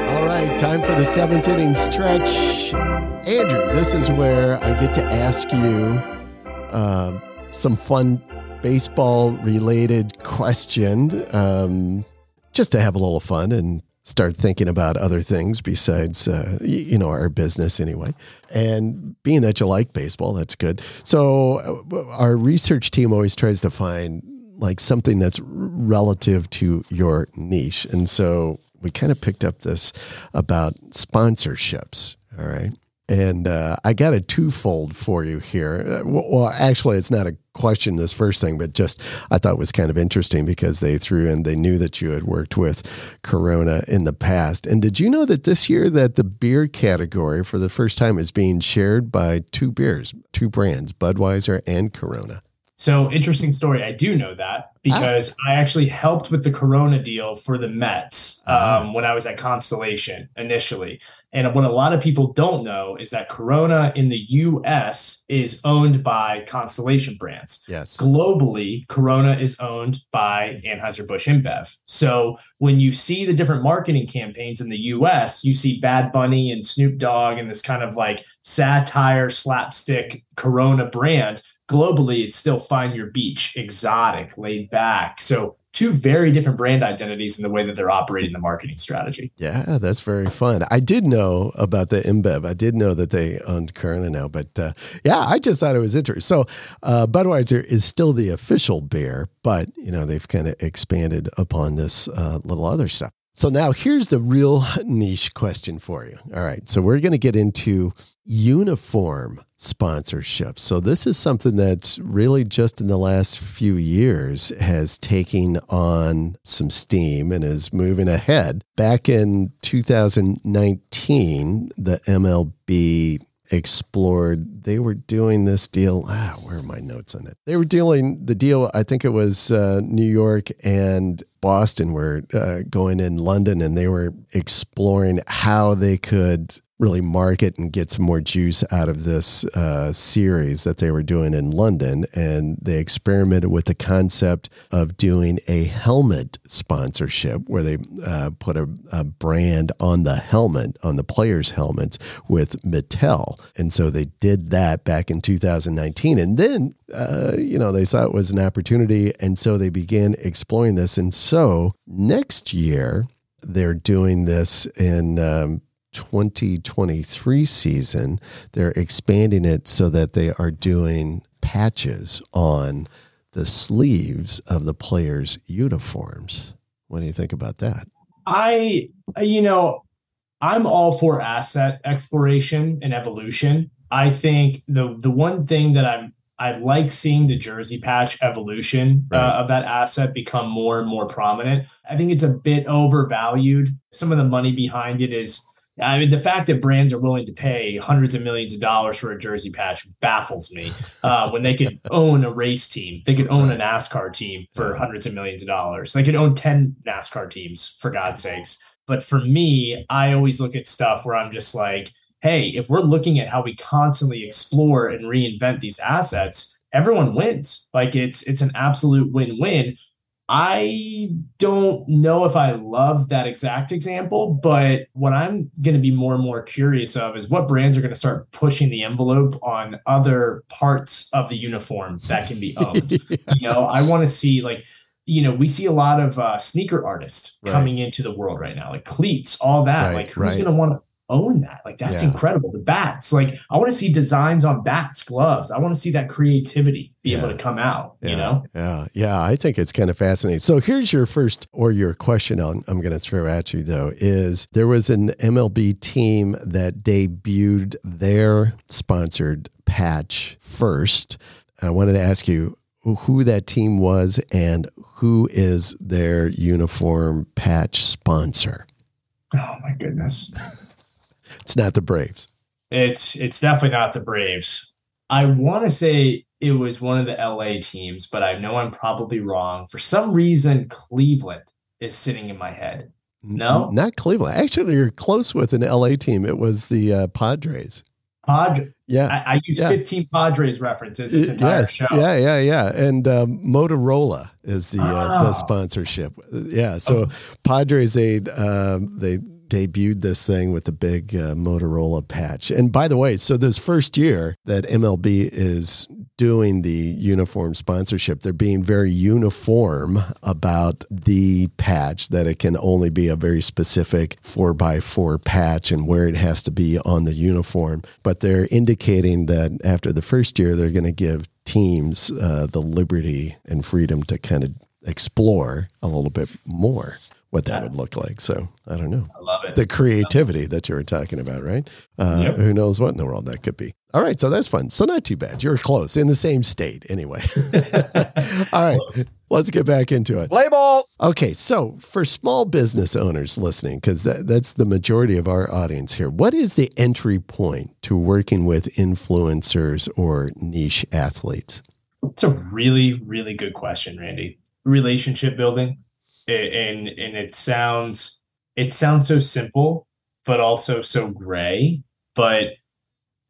Speaker 1: All right, time for the seventh inning stretch. Andrew, this is where I get to ask you uh, some fun baseball related question um, just to have a little fun and start thinking about other things besides uh, you know our business anyway. And being that you like baseball that's good. So uh, our research team always tries to find like something that's relative to your niche. And so we kind of picked up this about sponsorships all right and uh, I got a twofold for you here. Uh, well, actually, it's not a question, this first thing, but just I thought was kind of interesting because they threw in, they knew that you had worked with Corona in the past. And did you know that this year that the beer category for the first time is being shared by two beers, two brands, Budweiser and Corona?
Speaker 2: So interesting story. I do know that because ah. I actually helped with the Corona deal for the Mets ah. um, when I was at Constellation initially. And what a lot of people don't know is that Corona in the US is owned by Constellation brands.
Speaker 1: Yes.
Speaker 2: Globally, Corona is owned by Anheuser-Busch InBev. So when you see the different marketing campaigns in the US, you see Bad Bunny and Snoop Dogg and this kind of like satire slapstick Corona brand. Globally, it's still find your beach, exotic, laid back. So two very different brand identities in the way that they're operating the marketing strategy.
Speaker 1: Yeah, that's very fun. I did know about the InBev. I did know that they owned Corona now, but uh, yeah, I just thought it was interesting. So uh, Budweiser is still the official beer, but you know they've kind of expanded upon this uh, little other stuff. So now here's the real [LAUGHS] niche question for you. All right, so we're going to get into uniform sponsorship. So this is something that's really just in the last few years has taken on some steam and is moving ahead. Back in 2019, the MLB explored. They were doing this deal. Ah, where are my notes on it? They were dealing the deal. I think it was uh, New York and Boston were uh, going in London, and they were exploring how they could really market and get some more juice out of this uh, series that they were doing in London. And they experimented with the concept of doing a helmet sponsorship where they uh, put a, a, brand on the helmet, on the players' helmets with Mattel. And so they did that back in 2019. And then, uh, you know, they saw it was an opportunity. And so they began exploring this. And so next year, they're doing this in um, 2023 season, they're expanding it so that they are doing patches on the sleeves of the players' uniforms. What do you think about that?
Speaker 2: I, you know, I'm all for asset exploration and evolution. I think the the one thing that I'm I like seeing the jersey patch evolution uh, right. uh, of that asset become more and more prominent. I think it's a bit overvalued. Some of the money behind it is I mean, the fact that brands are willing to pay hundreds of millions of dollars for a jersey patch baffles me. Uh, when they could [LAUGHS] own a race team, they could own a NASCAR team for hundreds of millions of dollars. They could own 10 NASCAR teams, for God's sakes. But for me, I always look at stuff where I'm just like, hey, if we're looking at how we constantly explore and reinvent these assets, everyone wins. Like it's it's an absolute win-win. I don't know if I love that exact example, but what I'm going to be more and more curious of is what brands are going to start pushing the envelope on other parts of the uniform that can be owned. [LAUGHS] yeah. You know, I want to see like, you know, we see a lot of uh, sneaker artists right. coming into the world right now, like cleats, all that. Right, like, who's right. going to want to own that. Like that's yeah. incredible. The bats, like I want to see designs on bats, gloves. I want to see that creativity be yeah. able to come out,
Speaker 1: yeah.
Speaker 2: you know?
Speaker 1: Yeah. Yeah. I think it's kind of fascinating. So here's your first or your question I'm, I'm going to throw at you though is there was an MLB team that debuted their sponsored patch first. I wanted to ask you who that team was and who is their uniform patch sponsor.
Speaker 2: Oh my goodness.
Speaker 1: It's not the Braves.
Speaker 2: It's it's definitely not the Braves. I want to say it was one of the LA teams, but I know I'm probably wrong. For some reason, Cleveland is sitting in my head. No,
Speaker 1: not Cleveland. Actually, you're close with an LA team. It was the uh, Padres.
Speaker 2: Padres.
Speaker 1: Yeah,
Speaker 2: I, I use yeah. 15 Padres references this entire yes. show.
Speaker 1: Yeah, yeah, yeah. And um, Motorola is the oh. uh, the ah. sponsorship. Yeah, so okay. Padres they uh, they debuted this thing with the big uh, Motorola patch. And by the way, so this first year that MLB is doing the uniform sponsorship, they're being very uniform about the patch, that it can only be a very specific four by four patch and where it has to be on the uniform. But they're indicating that after the first year, they're going to give teams uh, the liberty and freedom to kind of explore a little bit more what that yeah. would look like. So I don't know.
Speaker 2: I love it.
Speaker 1: The creativity that you were talking about, right? Uh, yep. Who knows what in the world that could be. All right. So that's fun. So not too bad. You're close in the same state anyway. [LAUGHS] All right. Let's get back into it.
Speaker 3: Play ball.
Speaker 1: Okay. So for small business owners listening, because that, that's the majority of our audience here, what is the entry point to working with influencers or niche athletes?
Speaker 2: It's a really, really good question, Randy. Relationship building and and it sounds it sounds so simple but also so gray. But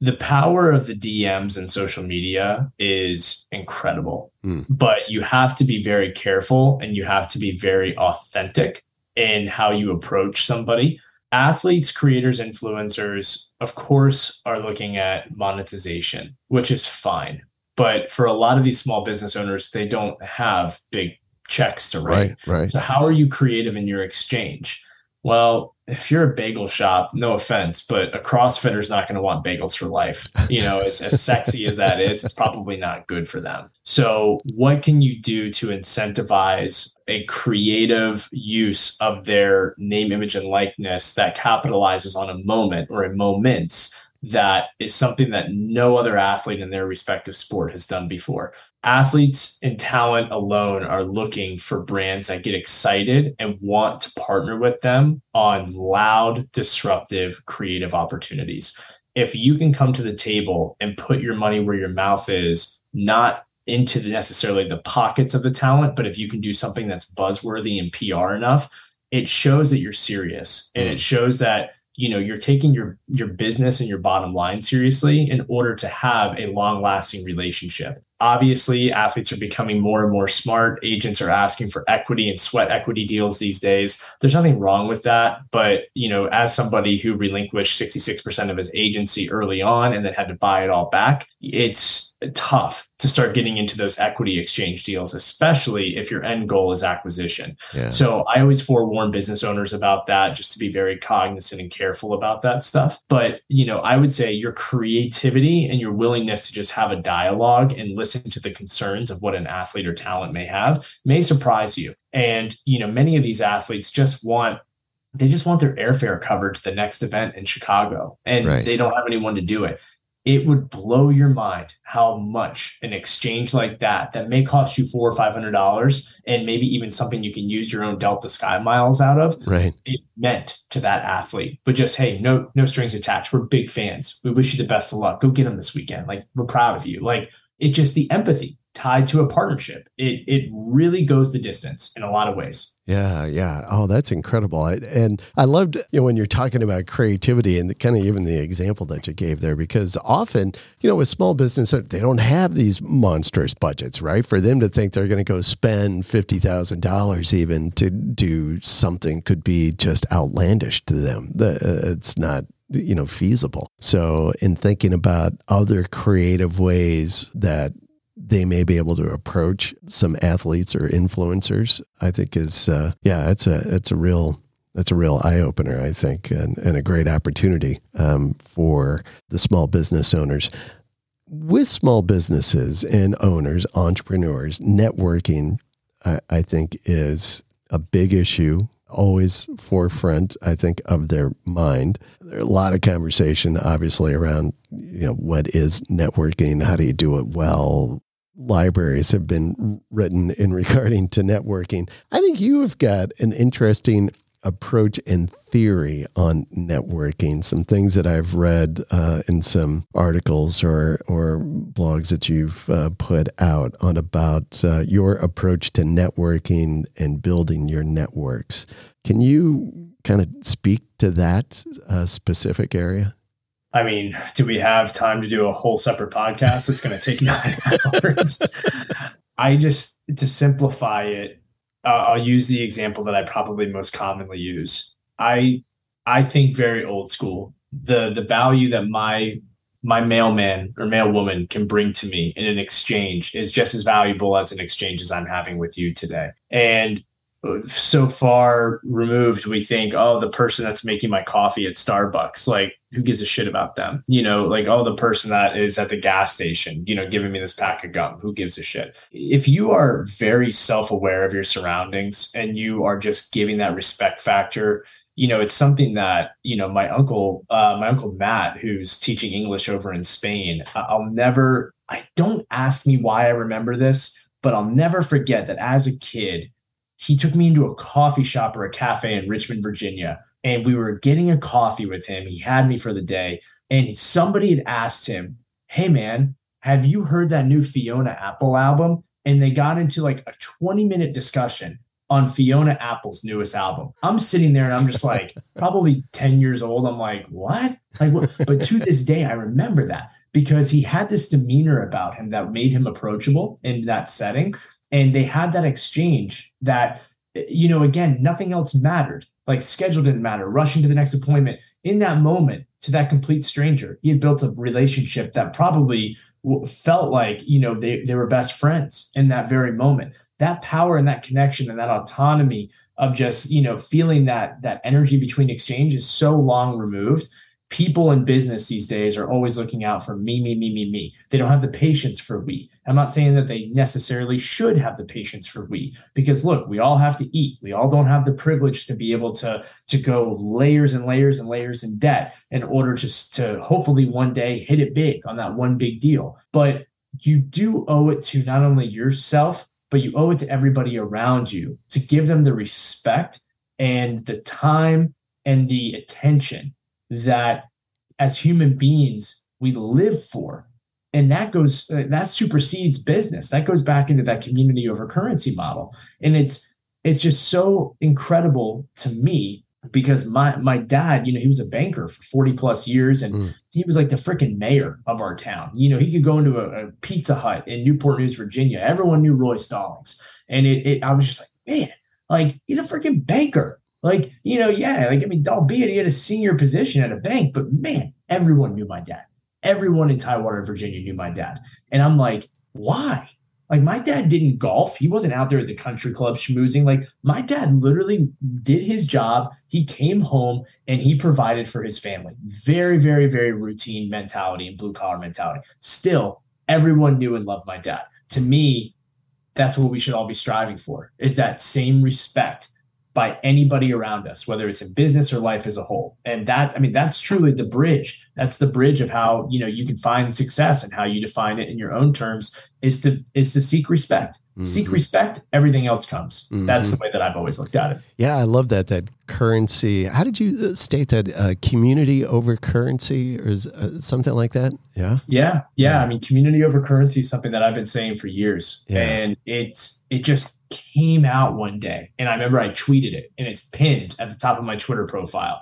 Speaker 2: the power of the DMs and social media is incredible. Mm. but you have to be very careful and you have to be very authentic in how you approach somebody. Athletes creators influencers of course are looking at monetization which is fine. But for a lot of these small business owners they don't have big checks to write.
Speaker 1: Right, right.
Speaker 2: So how are you creative in your exchange? Well, if you're a bagel shop, no offense, but a CrossFitter is not going to want bagels for life. You know, as, as sexy as that is, it's probably not good for them. So, what can you do to incentivize a creative use of their name, image, and likeness that capitalizes on a moment or a moment that is something that no other athlete in their respective sport has done before. Athletes and talent alone are looking for brands that get excited and want to partner with them on loud, disruptive, creative opportunities. if you can come to the table and put your money where your mouth is, not into the necessarily the pockets of the talent, but if you can do something that's buzzworthy and PR enough, it shows that you're serious and it mm. shows that you know you're taking your your business and your bottom line seriously in order to have a long lasting relationship obviously athletes are becoming more and more smart. Agents are asking for equity and sweat equity deals these days. There's nothing wrong with that but you know as somebody who relinquished 66% of his agency early on and then had to buy it all back it's tough to start getting into those equity exchange deals, especially if your end goal is acquisition. Yeah. So I always forewarn business owners about that, just to be very cognizant and careful about that stuff. But, you know, I would say your creativity and your willingness to just have a dialogue and listen to the concerns of what an athlete or talent may have may surprise you. And, you know, many of these athletes just want they just want their airfare covered to the next event in Chicago and right. they don't have anyone to do it it would blow your mind how much an exchange like that that may cost you four or five hundred dollars and maybe even something you can use your own delta sky miles out of
Speaker 1: right.
Speaker 2: it meant to that athlete. But just hey no no strings attached. We're big fans. We wish you the best of luck. Go get them this weekend. Like we're proud of you. Like it's just the empathy tied to a partnership. It it really goes the distance in a lot of ways.
Speaker 1: Yeah, yeah. Oh, that's incredible. I, and I loved you know when you're talking about creativity and kind of even the example that you gave there because often, you know, with small business they don't have these monstrous budgets, right? For them to think they're going to go spend $50,000 even to do something could be just outlandish to them. The, uh, it's not you know feasible so in thinking about other creative ways that they may be able to approach some athletes or influencers. I think is uh, yeah, it's a it's a real that's a real eye opener. I think and, and a great opportunity um, for the small business owners. With small businesses and owners, entrepreneurs, networking, I, I think is a big issue always forefront, I think, of their mind. There's a lot of conversation, obviously, around you know what is networking, how do you do it well, libraries have been written in regarding to networking. I think you have got an interesting approach and theory on networking. Some things that I've read uh, in some articles or or blogs that you've uh, put out on about uh, your approach to networking and building your networks. Can you kind of speak to that uh, specific area?
Speaker 2: I mean, do we have time to do a whole separate podcast? It's going to take [LAUGHS] nine hours. I just, to simplify it, uh, I'll use the example that I probably most commonly use. I, I think very old school. The the value that my my mailman or mailwoman can bring to me in an exchange is just as valuable as an exchange as I'm having with you today. And so far removed we think oh the person that's making my coffee at starbucks like who gives a shit about them? You know like oh the person that is at the gas station you know giving me this pack of gum who gives a shit? If you are very self-aware of your surroundings and you are just giving that respect factor you know it's something that you know my uncle uh, my uncle matt who's teaching english over in spain i'll never i don't ask me why i remember this but i'll never forget that as a kid he took me into a coffee shop or a cafe in Richmond, Virginia, and we were getting a coffee with him. He had me for the day, and somebody had asked him, Hey, man, have you heard that new Fiona Apple album? And they got into like a 20 minute discussion on Fiona Apple's newest album. I'm sitting there and I'm just like, [LAUGHS] probably 10 years old. I'm like, what? Like, what? but to this day, I remember that because he had this demeanor about him that made him approachable in that setting and they had that exchange that you know again nothing else mattered. Like schedule didn't matter. Rushing to the next appointment. In that moment to that complete stranger he had built a relationship that probably felt like you know they, they were best friends in that very moment. That power and that connection and that autonomy of just you know feeling that that energy between exchange is so long removed people in business these days are always looking out for me, me, me, me, me. They don't have the patience for we. I'm not saying that they necessarily should have the patience for we, because look, we all have to eat. We all don't have the privilege to be able to to go layers and layers and layers in debt in order to to hopefully one day hit it big on that one big deal. But you do owe it to not only yourself, but you owe it to everybody around you to give them the respect and the time and the attention that as human beings we live for. And that goes uh, that supersedes business. That goes back into that community over currency model. And it's it's just so incredible to me because my my dad you know he was a banker for 40 plus years and mm. he was like the freaking mayor of our town. You know he could go into a, a, pizza hut in newport news virginia. Everyone knew roy stallings. And it, it i was just like man like he's a freaking banker like you know yeah like i mean albeit he had a senior position at a bank but man everyone knew my dad everyone in Tidewater, Virginia knew my dad. And I'm like, why? Like my dad didn't golf. He wasn't out there at the country club schmoozing. Like my dad literally did his job. He came home and he provided for his family. Very, very, very routine mentality and blue collar mentality. Still, everyone knew and loved my dad. To me, that's what we should all be striving for is that same respect by anybody around us, whether it's in business or life as a whole. And that, I mean, that's truly the bridge. That's the bridge of how, you know, you can find success and how you define it in your own terms is to is to seek respect. Mm-hmm. Seek respect, everything else comes. Mm-hmm. That's the way that I've always looked at it.
Speaker 1: Yeah, I love that that currency. How did you uh, state that uh, community over currency or is, uh, something like that?
Speaker 2: Yeah? yeah. yeah, yeah. I mean, community over currency is something that I've been saying for years, yeah. and it's it just came out one day, and I remember I tweeted it, and it's pinned at the top of my Twitter profile,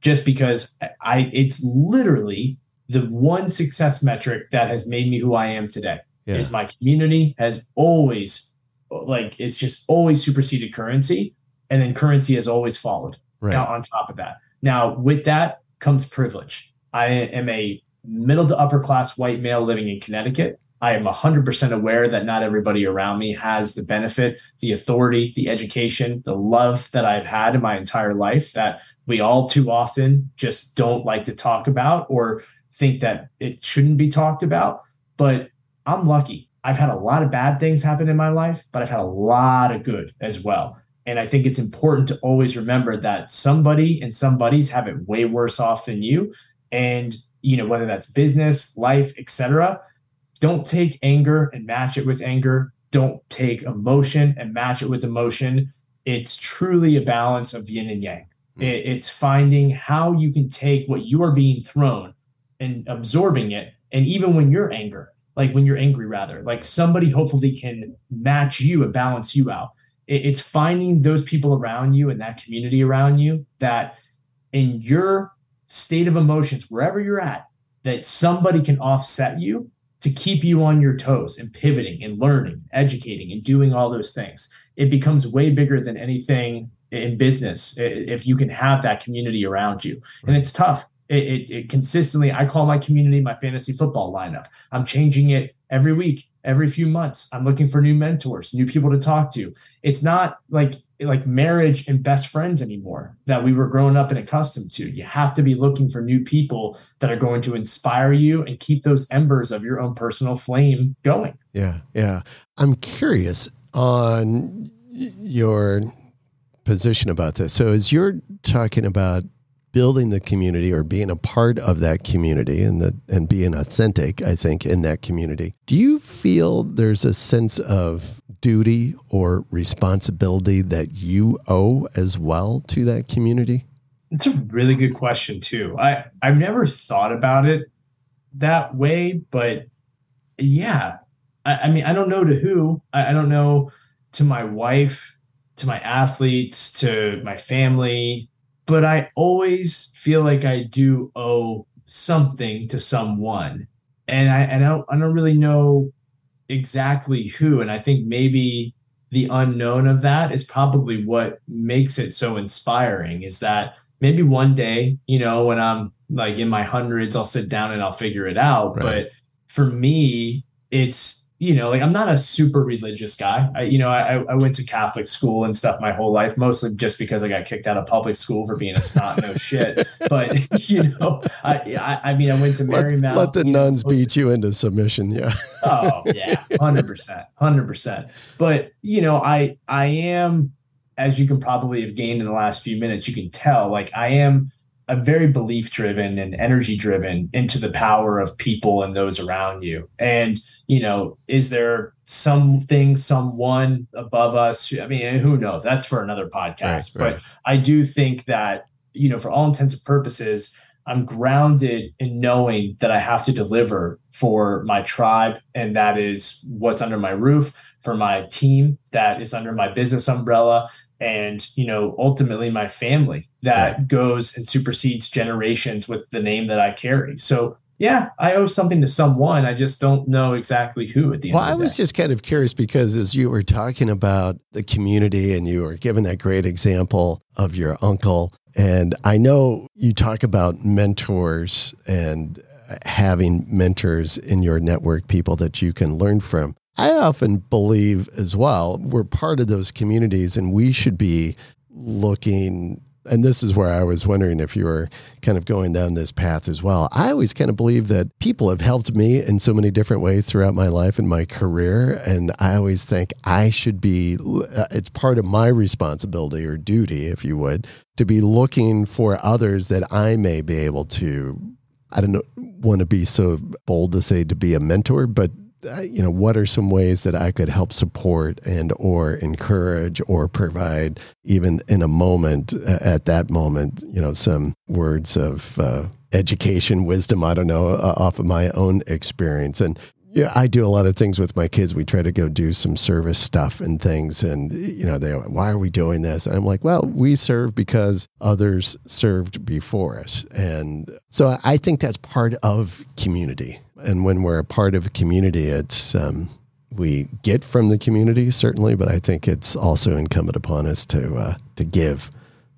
Speaker 2: just because I it's literally the one success metric that has made me who I am today yeah. is my community has always like it's just always superseded currency and then currency has always followed. Right. now on top of that. Now with that comes privilege. I am a middle to upper class white male living in connecticut. I am 100% aware that not everybody around me has the benefit the authority the education the love that i've had in my entire life that we all too often just don't like to talk about or think that it shouldn't be talked about. But I'm lucky. I've had a lot of bad things happen in my life, but I've had a lot of good as well. And I think it's important to always remember that somebody and somebody's have it way worse off than you. And, you know, whether that's business, life, etc. Don't take anger and match it with anger. Don't take emotion and match it with emotion. It's truly a balance of yin and yang. Hmm. It's finding how you can take what you are being thrown and absorbing it. And even when you're angry, like when you're angry rather like somebody hopefully can match you and balance you out. It's finding those people around you and that community around you that in your state of emotions wherever you're at that somebody can offset you to keep you on your toes and pivoting and learning educating and doing all those things. It becomes way bigger than anything in business if you can have that community around you. And it's tough it, it, it, consistently i call my community my fantasy football lineup. I'm changing it every week every few months. I'm looking for new mentors new people to talk to. It's not like like marriage and best friends anymore that we were growing up and accustomed to. You have to be looking for new people that are going to inspire you and keep those embers of your own personal flame going.
Speaker 1: Yeah yeah. I'm curious on your position about this. So as you're talking about building the community or being a part of that community and the and being authentic i think in that community. Do you feel there's a sense of duty or responsibility that you owe as well to that community?
Speaker 2: It's a really good question too. I i've never thought about it that way but yeah i, I mean i don't know to who. I, I don't know to my wife to my athletes to my family but I always feel like I do owe something to someone. And I and I don't I don't really know exactly who. And I think maybe the unknown of that is probably what makes it so inspiring is that maybe one day, you know, when I'm like in my hundreds, I'll sit down and I'll figure it out. Right. But for me, it's you know, like I'm not a super religious guy. I, you know, I, I went to Catholic school and stuff my whole life, mostly just because I got kicked out of public school for being a snot no shit. [LAUGHS] But you know, I, I, I mean, I went to Marymount.
Speaker 1: Let, let the nuns know, beat you into submission. Yeah. [LAUGHS]
Speaker 2: oh yeah, hundred percent, hundred percent. But you know, I I am, as you can probably have gained in the last few minutes, you can tell, like I am a very belief driven and energy driven into the power of people and those around you. And, you know, is there something, someone above us? I mean, who knows? That's for another podcast. Right, right. But I do think that, you know, for all intents and purposes, I'm grounded in knowing that I have to deliver for my tribe, and that is what's under my roof, for my team that is under my business umbrella, and you know ultimately my family that right. goes and supersedes generations with the name that I carry. So yeah, I owe something to someone. I just don't know exactly who at the end.
Speaker 1: Well, I was just kind of curious because as you were talking about the community and you were given that great example of your uncle, and I know you talk about mentors and having mentors in your network, people that you can learn from. I often believe as well, we're part of those communities and we should be looking and this is where I was wondering if you were kind of going down this path as well. I always kind of believe that people have helped me in so many different ways throughout my life and my career. And I always think I should be, uh, it's part of my responsibility or duty, if you would, to be looking for others that I may be able to. I don't know, want to be so bold to say to be a mentor, but you know what are some ways that i could help support and or encourage or provide even in a moment at that moment you know some words of uh, education wisdom i don't know uh, off of my own experience. And yeah, I do a lot of things with my kids. We try to go do some service stuff and things. And, you know, they, why are we doing this? And I'm like, well, we serve because others served before us. And so I think that's part of community. And when we're a part of a community, it's, um, we get from the community, certainly, but I think it's also incumbent upon us to, uh, to give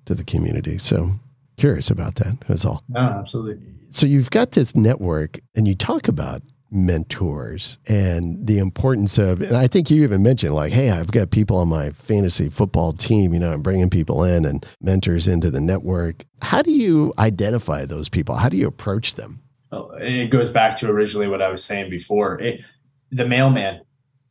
Speaker 1: to the community. So curious about that. That's all.
Speaker 2: No, absolutely.
Speaker 1: So you've got this network and you talk about mentors and the importance of and i think you even mentioned like hey i've got people on my fantasy football team you know i'm bringing people in and mentors into the network. How do you identify those people? How do you approach them?
Speaker 2: Oh, it goes back to originally what i was saying before. It, the mailman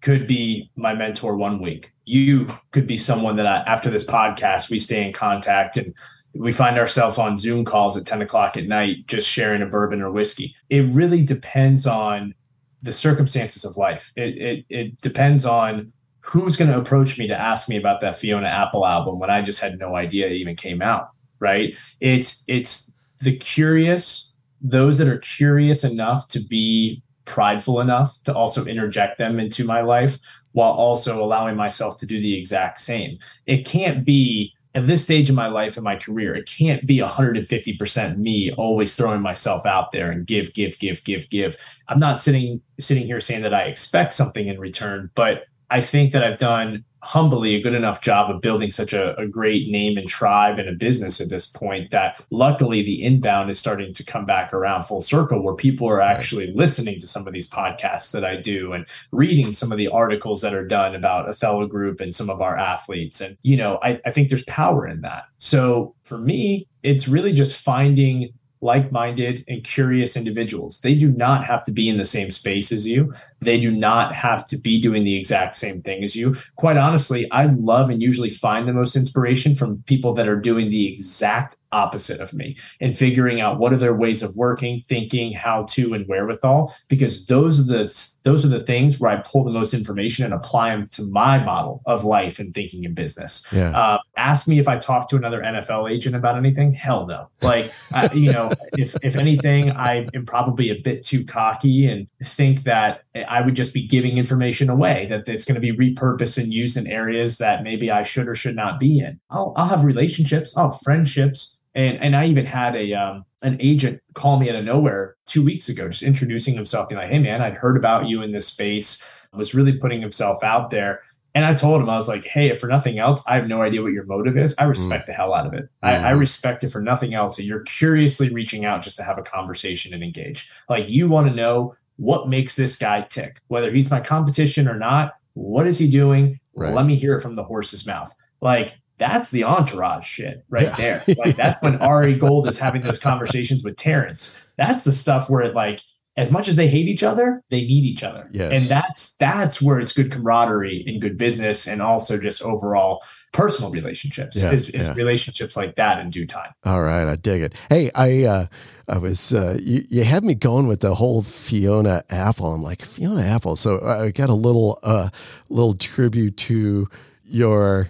Speaker 2: could be my mentor one week. You could be someone that I, after this podcast we stay in contact and we find ourselves on Zoom calls at 10 o'clock at night, just sharing a bourbon or whiskey. It really depends on the circumstances of life. It, it, it depends on who's going to approach me to ask me about that Fiona Apple album when I just had no idea it even came out. Right. It's, it's the curious, those that are curious enough to be prideful enough to also interject them into my life while also allowing myself to do the exact same. It can't be at this stage of my life and my career, it can't be 150% me always throwing myself out there and give, give, give, give, give. I'm not sitting sitting here saying that I expect something in return, but I think that I've done humbly a good enough job of building such a, a, great name and tribe and a business at this point that luckily the inbound is starting to come back around full circle where people are actually listening to some of these podcasts that I do and reading some of the articles that are done about Athollo Group and some of our athletes. And, you know, I, I think there's power in that. So for me, it's really just finding like minded and curious individuals. They do not have to be in the same space as you. They do not have to be doing the exact same thing as you. Quite honestly, I love and usually find the most inspiration from people that are doing the exact opposite of me and figuring out what are their ways of working, thinking, how to, and wherewithal. Because those are the those are the things where I pull the most information and apply them to my model of life and thinking in business. Yeah. Uh, ask me if I talk to another NFL agent about anything. Hell no. Like I, you know, [LAUGHS] if if anything, I am probably a bit too cocky and think that I would just be giving information away that it's going to be repurposed and used in areas that maybe I should or should not be in. I'll, I'll have relationships, I'll have friendships, and and I even had a um, an agent call me out of nowhere two weeks ago, just introducing himself, being like, "Hey man, I'd heard about you in this space." Was really putting himself out there. And I told him, I was like, hey, if for nothing else, I have no idea what your motive is. I respect mm. the hell out of it. Mm. I, I, mm. respect it for nothing else. So you're curiously reaching out just to have a conversation and engage. Like you want to know what makes this guy tick, whether he's my competition or not. What is he doing? Right. Let me hear it from the horse's mouth. Like that's the entourage shit right yeah. there. Like that's when Ari Gold is having those conversations with Terrence. That's the stuff where it like as much as they hate each other, they need each other. Yes. And that's that's where it's good camaraderie and good business and also just overall personal relationships yeah, is, is yeah. relationships like that in due time.
Speaker 1: All right. I dig it. Hey, I uh I was uh, you, you had me going with the whole Fiona Apple. I'm like Fiona Apple. So I got a little uh little tribute to your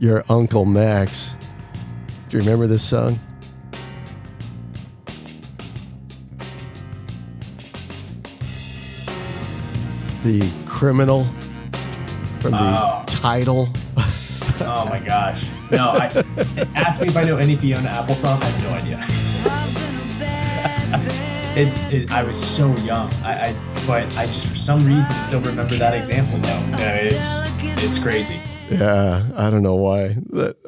Speaker 1: your Uncle Max. Do you remember this song? The criminal from the
Speaker 2: oh.
Speaker 1: title.
Speaker 2: oh my gosh. No, I, ask me if I know any Fiona Apple song. I have no idea. [LAUGHS] it's it, I was so young. I, I, but I just for some reason still remember that example though. Yeah, it's it's crazy.
Speaker 1: Yeah, I don't know why.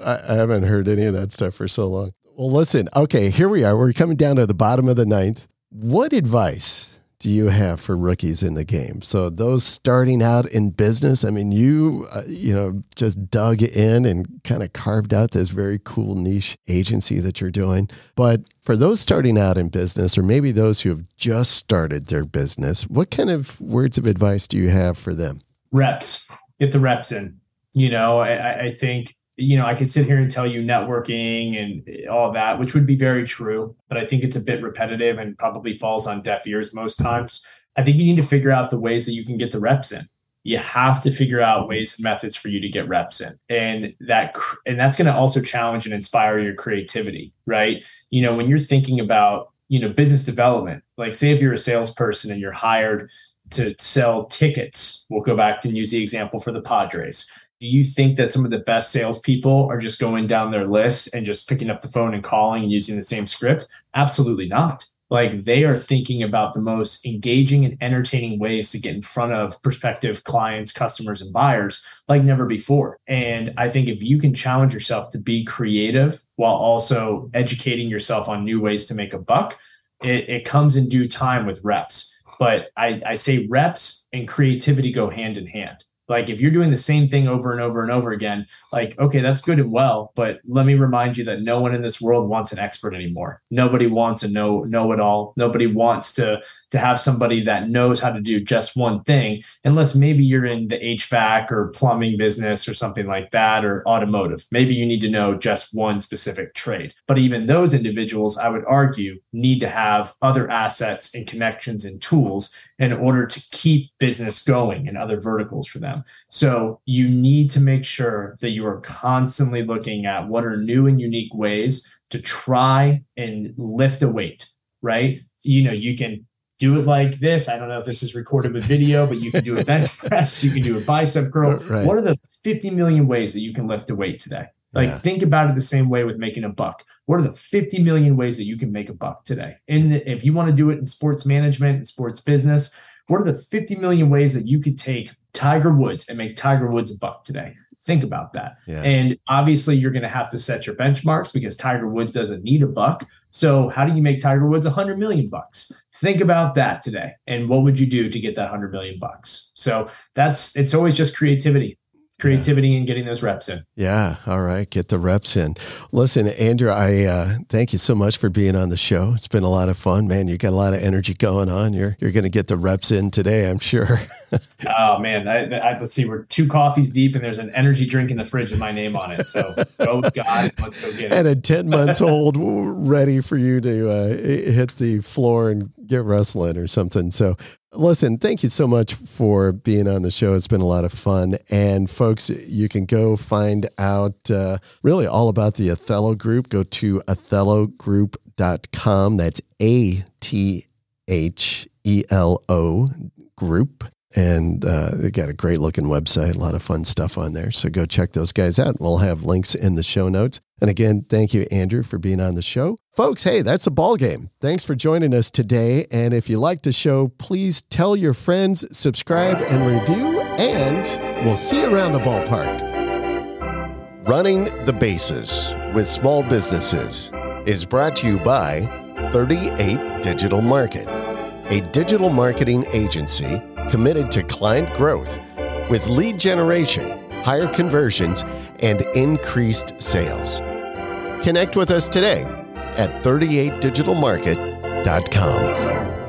Speaker 1: I, I haven't heard any of that stuff for so long. Well, listen, okay, here we are. We're coming down to the bottom of the ninth. What advice do you have for rookies in the game? So those starting out in business, I mean, you uh, you know just dug in and kind of carved out this very cool niche agency that you're doing. But for those starting out in business, or maybe those who have just started their business, what kind of words of advice do you have for them?
Speaker 2: reps get the reps in you know I- I, think you know i could sit here and tell you networking and all that which would be very true but i think it's a bit repetitive and probably falls on deaf ears most times i think you need to figure out the ways that you can get the reps in you have to figure out mm-hmm. ways and methods for you to get reps in and that and that's going to also challenge and inspire your creativity right you know when you're thinking about you know business development like say if you're a salesperson and you're hired to sell tickets. We'll go back and use the example for the Padres. Do you think that some of the best salespeople are just going down their list and just picking up the phone and calling and using the same script? Absolutely not. Like they are thinking about the most engaging and entertaining ways to get in front of prospective clients, customers, and buyers like never before. And I think if you can challenge yourself to be creative while also educating yourself on new ways to make a buck, it, it comes in due time with reps but I, I say reps and creativity go hand in hand. Like if you're doing the same thing over and over and over again, like, okay, that's good and well, but let me remind you that no one in this world wants an expert anymore. Nobody wants a know know it all. Nobody wants to to have somebody that knows how to do just one thing, unless maybe you're in the HVAC or plumbing business or something like that, or automotive. Maybe you need to know just one specific trade. But even those individuals, I would argue, need to have other assets and connections and tools in order to keep business going in other verticals for them. So you need to make sure that you are constantly looking at what are new and unique ways to try and lift a weight, right? You know, you can do it like this. I don't know if this is recorded with video, but you can do a bench [LAUGHS] press, you can do a bicep curl.
Speaker 1: Right.
Speaker 2: What are the 50 million ways that you can lift a weight today? Like
Speaker 1: Yeah.
Speaker 2: think about it the same way with making a buck. What are the 50 million ways that you can make a buck today? And if you want to do it in sports management and sports business, what are the 50 million ways that you could take Tiger Woods and make Tiger Woods a buck today? Think about that.
Speaker 1: Yeah.
Speaker 2: And obviously, you're going to have to set your benchmarks because Tiger Woods doesn't need a buck. So, how do you make Tiger Woods 100 million bucks? Think about that today. And what would you do to get that 100 million bucks? So, that's it's always just creativity, creativity and getting those reps in.
Speaker 1: Yeah. All right. Get the reps in. Listen, Andrew, I uh, thank you so much for being on the show. It's been a lot of fun, man. You got a lot of energy going on. You're you're going to get the reps in today, I'm sure. [LAUGHS]
Speaker 2: Oh man, I, I, let's see. We're two coffees deep, and there's an energy drink in the fridge with my name on it. So go [LAUGHS] God. Let's go get it.
Speaker 1: and a 10 months old ready for you to uh, hit the floor and get wrestling or something. So, listen, thank you so much for being on the show. It's been a lot of fun. And, folks, you can go find out uh, really all about the Athollo Group. Go to athollogroup.com. That's A T H E L O group. And uh, they got a great looking website, a lot of fun stuff on there. So go check those guys out. We'll have links in the show notes. And again, thank you, Andrew, for being on the show. Folks, hey, that's a ball game. Thanks for joining us today. And if you like the show, please tell your friends, subscribe, and review. And we'll see you around the ballpark. Running the Bases with Small Businesses is brought to you by 38 Digital Market, a digital marketing agency committed to client growth with lead generation, higher conversions, and increased sales. Connect with us today at 38digitalmarket.com.